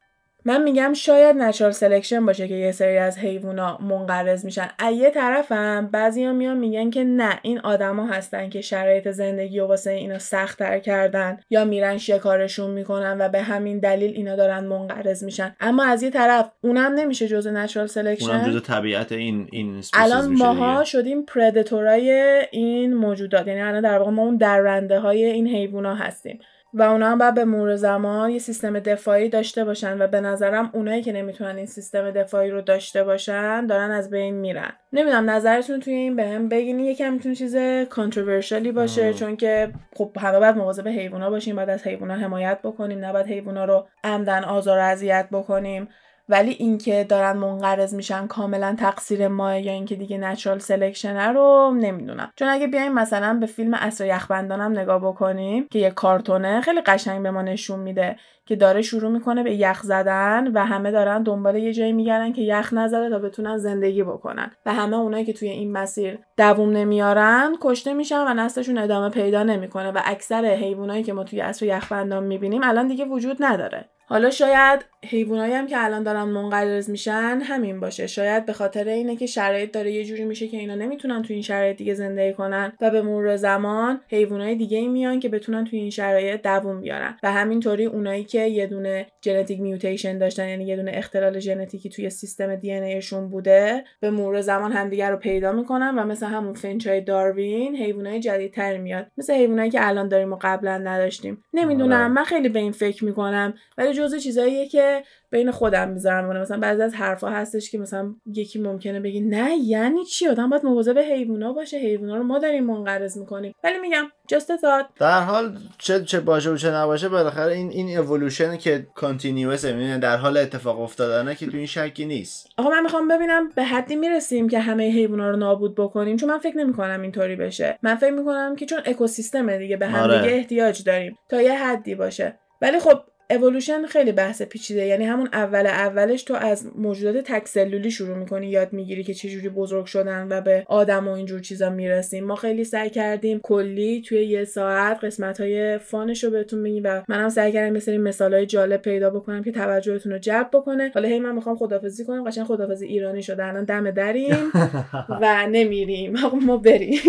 من میگم شاید natural selection باشه که یه سری از حیوونا منقرض میشن. از یه طرفم بعضیا میان میگن که نه این آدما هستن که شرایط زندگی و واسه اینا سختتر کردن یا میرن شکارشون می‌کنن و به همین دلیل اینا دارن منقرض میشن. اما از یه طرف اونم نمیشه جزء natural selection اونم جزء طبیعت این این الان ماها شدیم پردتورای این موجودات. یعنی الان در واقع ما اون درنده های این حیوونا هستیم. و اونا هم باید به مرور زمان یه سیستم دفاعی داشته باشن و به نظرم اونایی که نمی‌تونن این سیستم دفاعی رو داشته باشن دارن از بین میرن. نمی‌دونم نظرتون توی این بهم بگین. یکم می‌تونه چیز کانتروورشالی باشه چون که خب همه باید مواظب حیونا باشیم باید از حیونا حمایت بکنیم نباید حیونا رو عمدن آزار و اذیت بکنیم. ولی اینکه دارن منقرض میشن کاملا تقصیر ما یا اینکه دیگه نچرال سلکشنه رو نمی‌دونم. چون اگه بیایم مثلا به فیلم اصر یخبندانم نگاه بکنیم که یه کارتونه خیلی قشنگ به ما نشون میده که داره شروع می‌کنه به یخ زدن و همه دارن دنبال یه جایی میگردن که یخ نزده تا بتونن زندگی بکنن. و همه اونایی که توی این مسیر دووم نمیارن کشته میشن و نسلشون ادامه پیدا نمی‌کنه. و اکثر حیوانایی که ما توی عصر یخبندان می‌بینیم الان دیگه وجود نداره. حالا شاید حیوانایی هم که الان دارن منقرض میشن همین باشه. شاید به خاطر اینه که شرایط داره یه جوری میشه که اینا نمی‌تونن تو این شرایط دیگه زندگی کنن و به مرور زمان حیوانای دیگه ای میان که بتونن تو این شرایط دووم بیارن. و همینطوری اونایی که یه دونه ژنتیک میوتیشن داشتن یعنی یه دونه اختلال ژنتیکی توی سیستم دی ان بوده به مرور زمان همدیگه رو پیدا می‌کنن و مثل همون فنچای داروین حیوانای جدیدتر میاد. مثل حیوانایی که الان داریم و قبلا نداشتیم. نمی‌دونم. آره. من خیلی به این فکر می‌کنم ولی جزء چیزاییه که بین خودم می‌ذارم. مثلا بعضی از حرفا هستش که مثلا یکی ممکنه بگی نه یعنی چی؟ آدم باید مواظب حیوونا باشه. حیوونا رو ما داریم منقرض می‌کنیم. ولی میگم a thought. در هر حال چه چه باشه و چه نباشه بالاخره این این اِوولوشن که continuous یعنی در حال اتفاق افتادنه که تو این شکی نیست. آقا من می‌خوام ببینم به حدی می‌رسیم که همه حیوونا رو نابود بکنیم چون من فکر نمی‌کنم اینطوری بشه. من فکر می‌کنم که چون اکوسیستم دیگه به هم آره. دیگه احتیاج داریم تا یه حدی باشه. ولی خب اولوشن خیلی بحث پیچیده. یعنی همون اول اولش تو از موجودات تک سلولی شروع می‌کنی یاد می‌گیری که چجوری بزرگ شدن و به آدم و اینجور چیزا می‌رسیم. ما خیلی سعی کردیم کلی توی یه ساعت قسمت های fun ش رو بهتون بگیم و منم سعی کردم مثل مثال های جالب پیدا بکنم که توجهتون رو جلب بکنه. حالا هی من می‌خوام خدافزی کنم. قشنگ خدافزی ایرانی شده. الان دم دریم و نمیریم. ما بریم.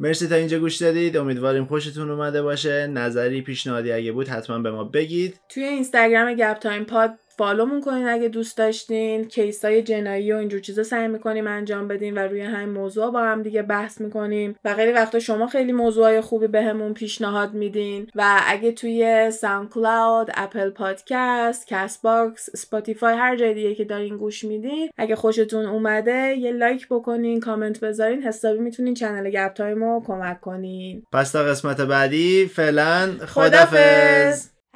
مرسی تا اینجا گوش دادید. امیدواریم خوشتون اومده باشه. نظری پیشنهادی اگه بود حتما به ما بگید. توی اینستاگرام گپ تایم پاد follow مون کنین اگه دوست داشتین. case های جنایی و اینجور چیزا سعی می‌کنیم انجام بدیم و روی همین موضوع با هم دیگه بحث می‌کنیم. و خیلی وقتا شما خیلی موضوعای خوبی بهمون به پیشنهاد میدین. و اگه توی ساوند کلاود اپل پادکست کست باکس سپاتیفای هر جای دیگه که دارین گوش میدین اگه خوشتون اومده یه لایک بکنین کامنت بذارین حسابی می‌تونین channel گپ تایمو کمک کنین. پس تا قسمت بعدی فعلا خدافظ.